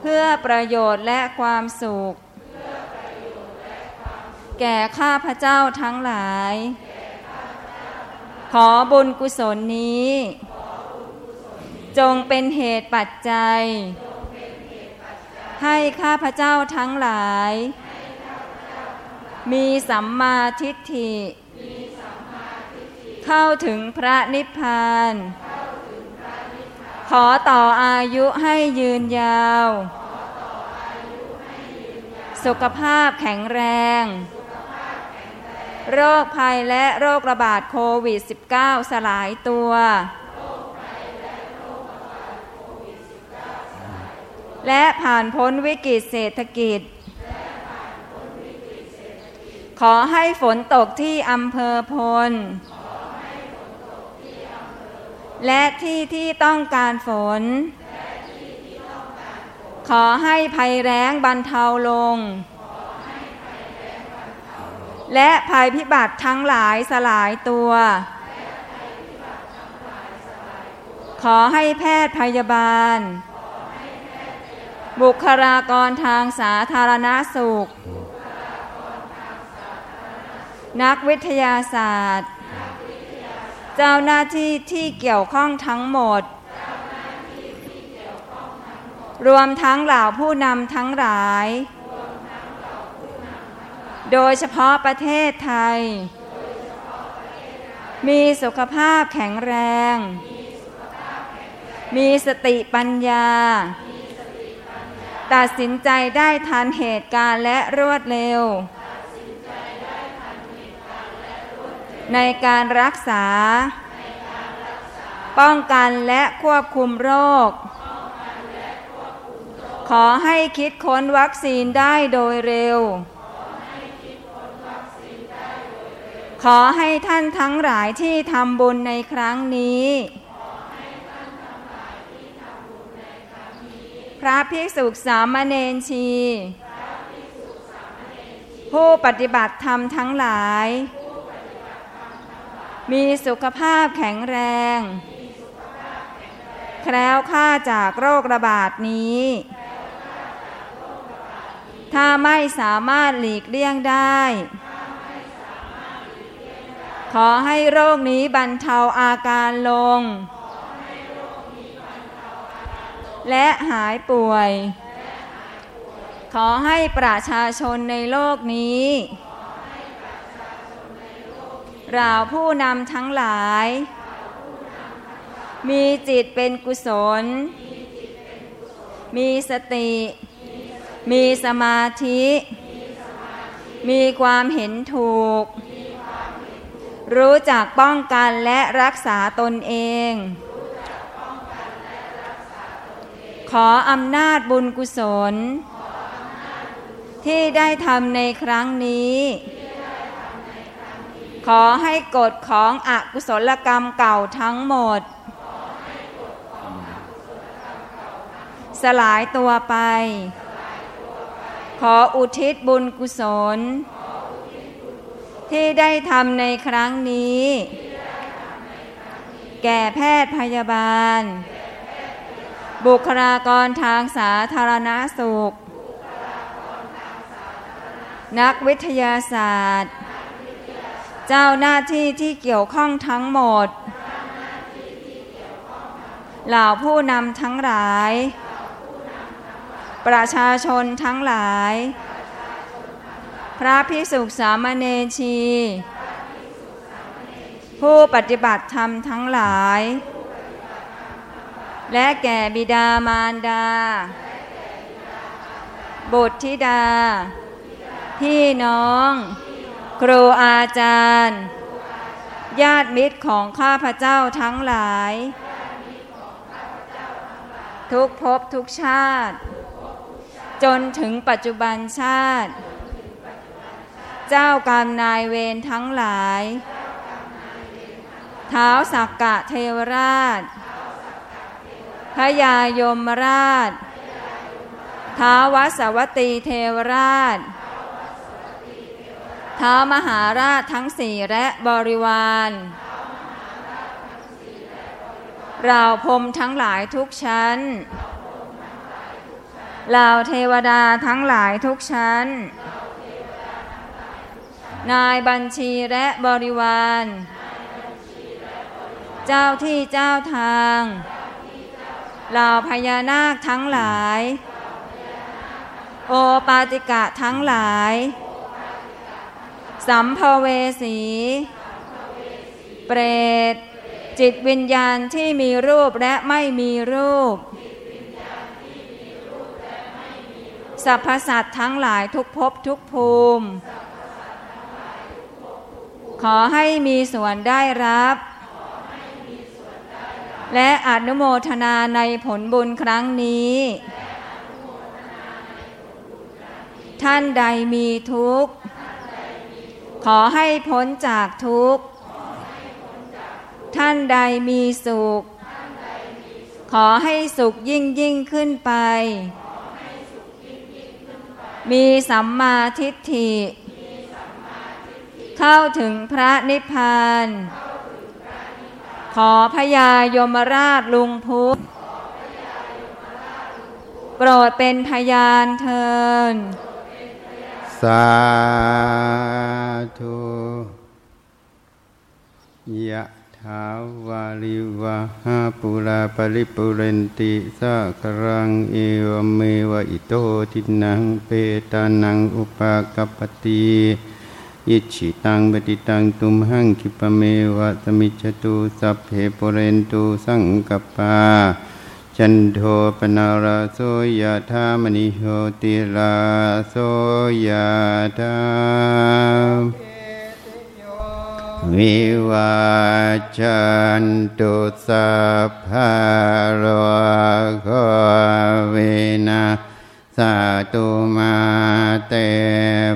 เพื่อประโยชน์และความสุข แก่ข้าพระเจ้าทั้งหลาย ขอบุญกุศลนี้ จงเป็นเหตุปัจจัย ให้ข้าพระเจ้าทั้งหลาย มีสัมมาทิฏฐิ เข้าถึงพระนิพพาน ขอต่ออายุให้ยืนยาว สุขภาพแข็งแรงโรคภัยและโรคระบาดโควิด -19 สลายตัว และผ่านพ้นวิกฤตเศรษฐกิจ ขอให้ฝนตกที่อำเภอพล และที่ที่ต้องการฝน ขอให้ภัยแล้งบรรเทาลง และภัยพิบัติทั้งหลายสลายตัวขอให้แพทย์พยาบาล บุคลากรทางสาธารณสุข นักวิทยาศาสตร์ เจ้าหน้าที่ที่เกี่ยวข้องทั้งหมด รวมทั้งเหล่าผู้นำทั้งหลาย โดยเฉพาะประเทศไทย มีสุขภาพแข็งแรง มีสติปัญญา ตัดสินใจได้ทันเหตุการณ์และรวดเร็ว ในการรักษา ป้องกันและควบคุมโรค ขอให้คิดค้นวัคซีนได้โดยเร็ว ขอให้ท่านทั้งหลายที่ทำบุญในครั้งนี้ พระภิกษุสามเณรชี ผู้ปฏิบัติธรรมทั้งหลาย มีสุขภาพแข็งแรง แคล้วคลาดจากโรคระบาดนี้ ถ้าไม่สามารถหลีกเลี่ยงได้ ขอให้โรคนี้บรรเทาอาการลง และหายป่วย ขอให้ประชาชนในโลกนี้ เราผู้นำทั้งหลาย มีจิตเป็นกุศล มีสติ มีสมาธิ มีความเห็นถูก รู้จักป้องกันและรักษาตนเอง ขออำนาจบุญกุศล ที่ได้ทำในครั้งนี้ ขอให้กฎของอกุศลกรรมเก่าทั้งหมด สลายตัวไป ขออุทิศบุญกุศล ที่ได้ทำในครั้งนี้ แก่แพทย์พยาบาลบุ บุคลากรทางสาธารณสุข นักวิทยาศาสตร์ เจ้าหน้าที่ที่เกี่ยวข้องทั้งหมด เหล่าผู้นำทั้งหลาย ประชาชนทั้งหลาย พระพิสุสามเณชี ผู้ปฏิบัติธรรมทั้งหลาย และแก่บิดามารดา บุตรธิดา พี่น้อง ครูอาจารย์ ญาติมิตรของข้าพเจ้าทั้งหลาย ทุกภพทุกชาติ จนถึงปัจจุบันชาติ เจ้ากรรมนายเวรทั้งหลาย เท้าสักกะเทวราช พยายมราช ท้าววสวัตีเทวราช ท้าวมหาราชทั้งสี่และบริวารเราพรมทั้งหลายทุกชั้นเหล่าเทวดาทั้งหลายทุกชั้น นายบัญชีและบริวาร เจ้าที่เจ้าทาง เหล่าพญานาคทั้งหลาย โอปาติกะทั้งหลาย สัมภเวสี เปรต จิตวิญญาณที่มีรูปและไม่มีรูปสรรพสัตว์ทั้งหลายทุกภพทุกภูมิ ขอให้มีส่วนได้รับ และอนุโมทนาในผลบุญครั้งนี้ ท่านใดมีทุกข์ ขอให้พ้นจากทุกข์ ท่านใดมีสุข ขอให้สุขยิ่งยิ่งขึ้นไป มีสัมมาทิฏฐิ เข้าถึงพระนิพพาน ขอพญายมราชลุงพุทธโปรดเป็นพยานเถิดสาธุยะถาวาริวะหาปูรา ปะริปูเรนติ สาคะรังเอวะเมวะอิโตทินนังเปตานังอุปะกัปปะติ อิจฉิตังปัตถิตังตุมหัง ขิปปะเมวะ สะมิชฌะตุสัพเพปเรนตุสังกปปาจันโทปนาราโสยธามณิโหติราโสยธาวิวาจันตุสัพพะโรโควินาสาตุมาเต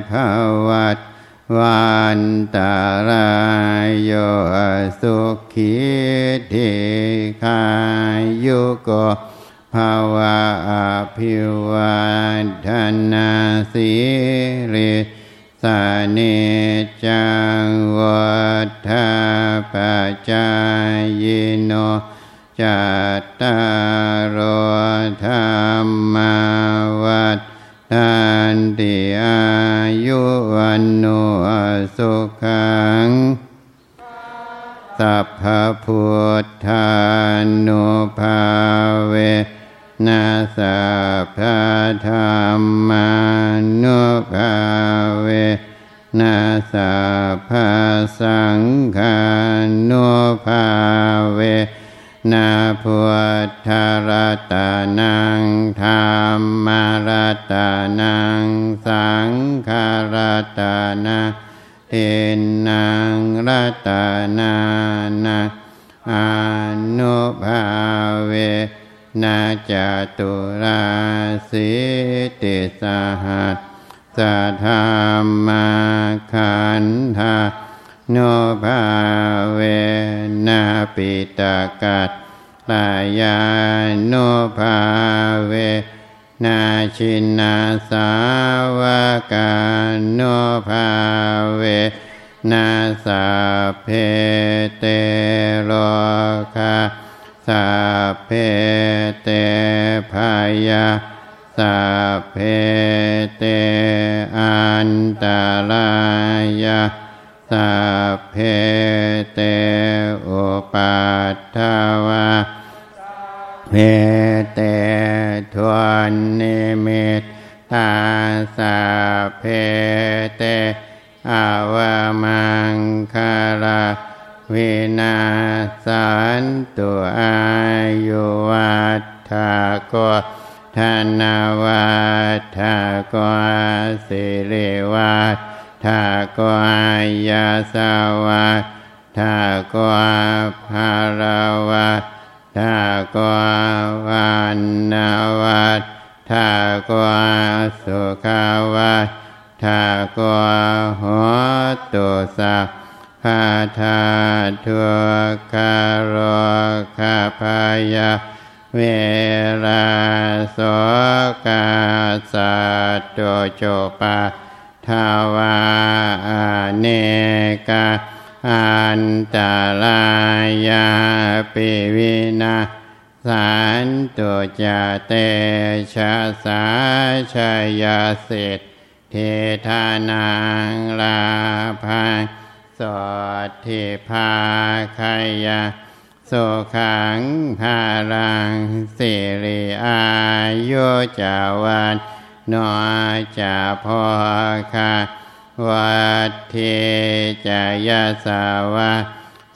ภวัต วันตารายโยสุขีธิขายุโกภาวะอภิวันธนาสิริสานิจังวัฏาปจายโนจัตตารโธรรมวัฏทันติอา ยุวันโนสุขังสัพพพุทธานุภาเวนัสสัพพธรรมานุภาเวนัสสัพพสังฆานุภาเว นาพุทธรัตนังธรรมรัตนัง สังฆรัตนังเทนังรัตนานาอนุภาเวนาจตุราสิติสหัสสะธรรมาขันธา โนภาเวนาปิตากัตตายาโนภาเว นาชินาสาวกาโนภาเว นาสาเพเตโลคาสาเพเตพายาสาเพเตอันตรายา สาเพเตอุปัฏฐวาเพเตทวนนิมิตตาสาเพเตอาวามังคาราวินาสันตุอายุวัฏฐโกธนาวัฏฐโกสิริวัฏ ฐโกอายาสาวัฏฐโกภาราวัฏฐโกวันนาวัฏฐโกสุขาวัฏฐโกโหตุสัพาทาทุกขโรคาพายาเวลาโสกาสัตโตโจปา ทวาเนกาอันตรายาปิวินาสารตุจเตชะสาชยาสิทเทธานังลาภังสดทิภาคายาสุขังภาลังสิริอายุจาวัน นอจาพอคาวัดเทจยาสาวา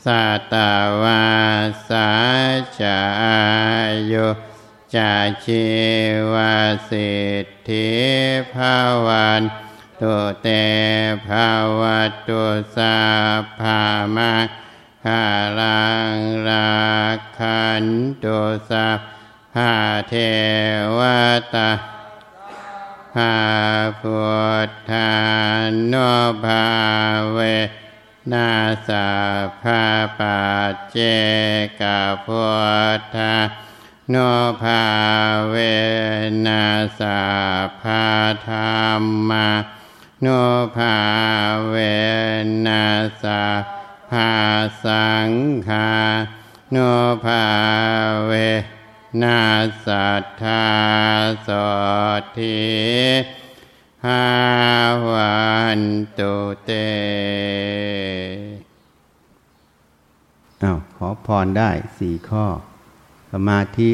สัตวาสาจายุจาชีวาสิทธิภาวันตุเตภาวตุสาภามาคาลังราคันตุสาภาเทวตา ภาพุทธานุภาเวนาสาภาปัจเจกพุทธานุภาเวนาสาภาธรรมานุภาเวนาสาภาสังฆานุภาเว นาสัทธาสทิหาวันตุเตอ้าขอพรได้สี่ข้อ สมาธิ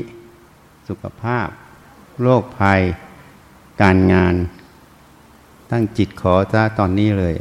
สุขภาพ โรคภัย การงาน ตั้งจิตขอซะตอนนี้เลย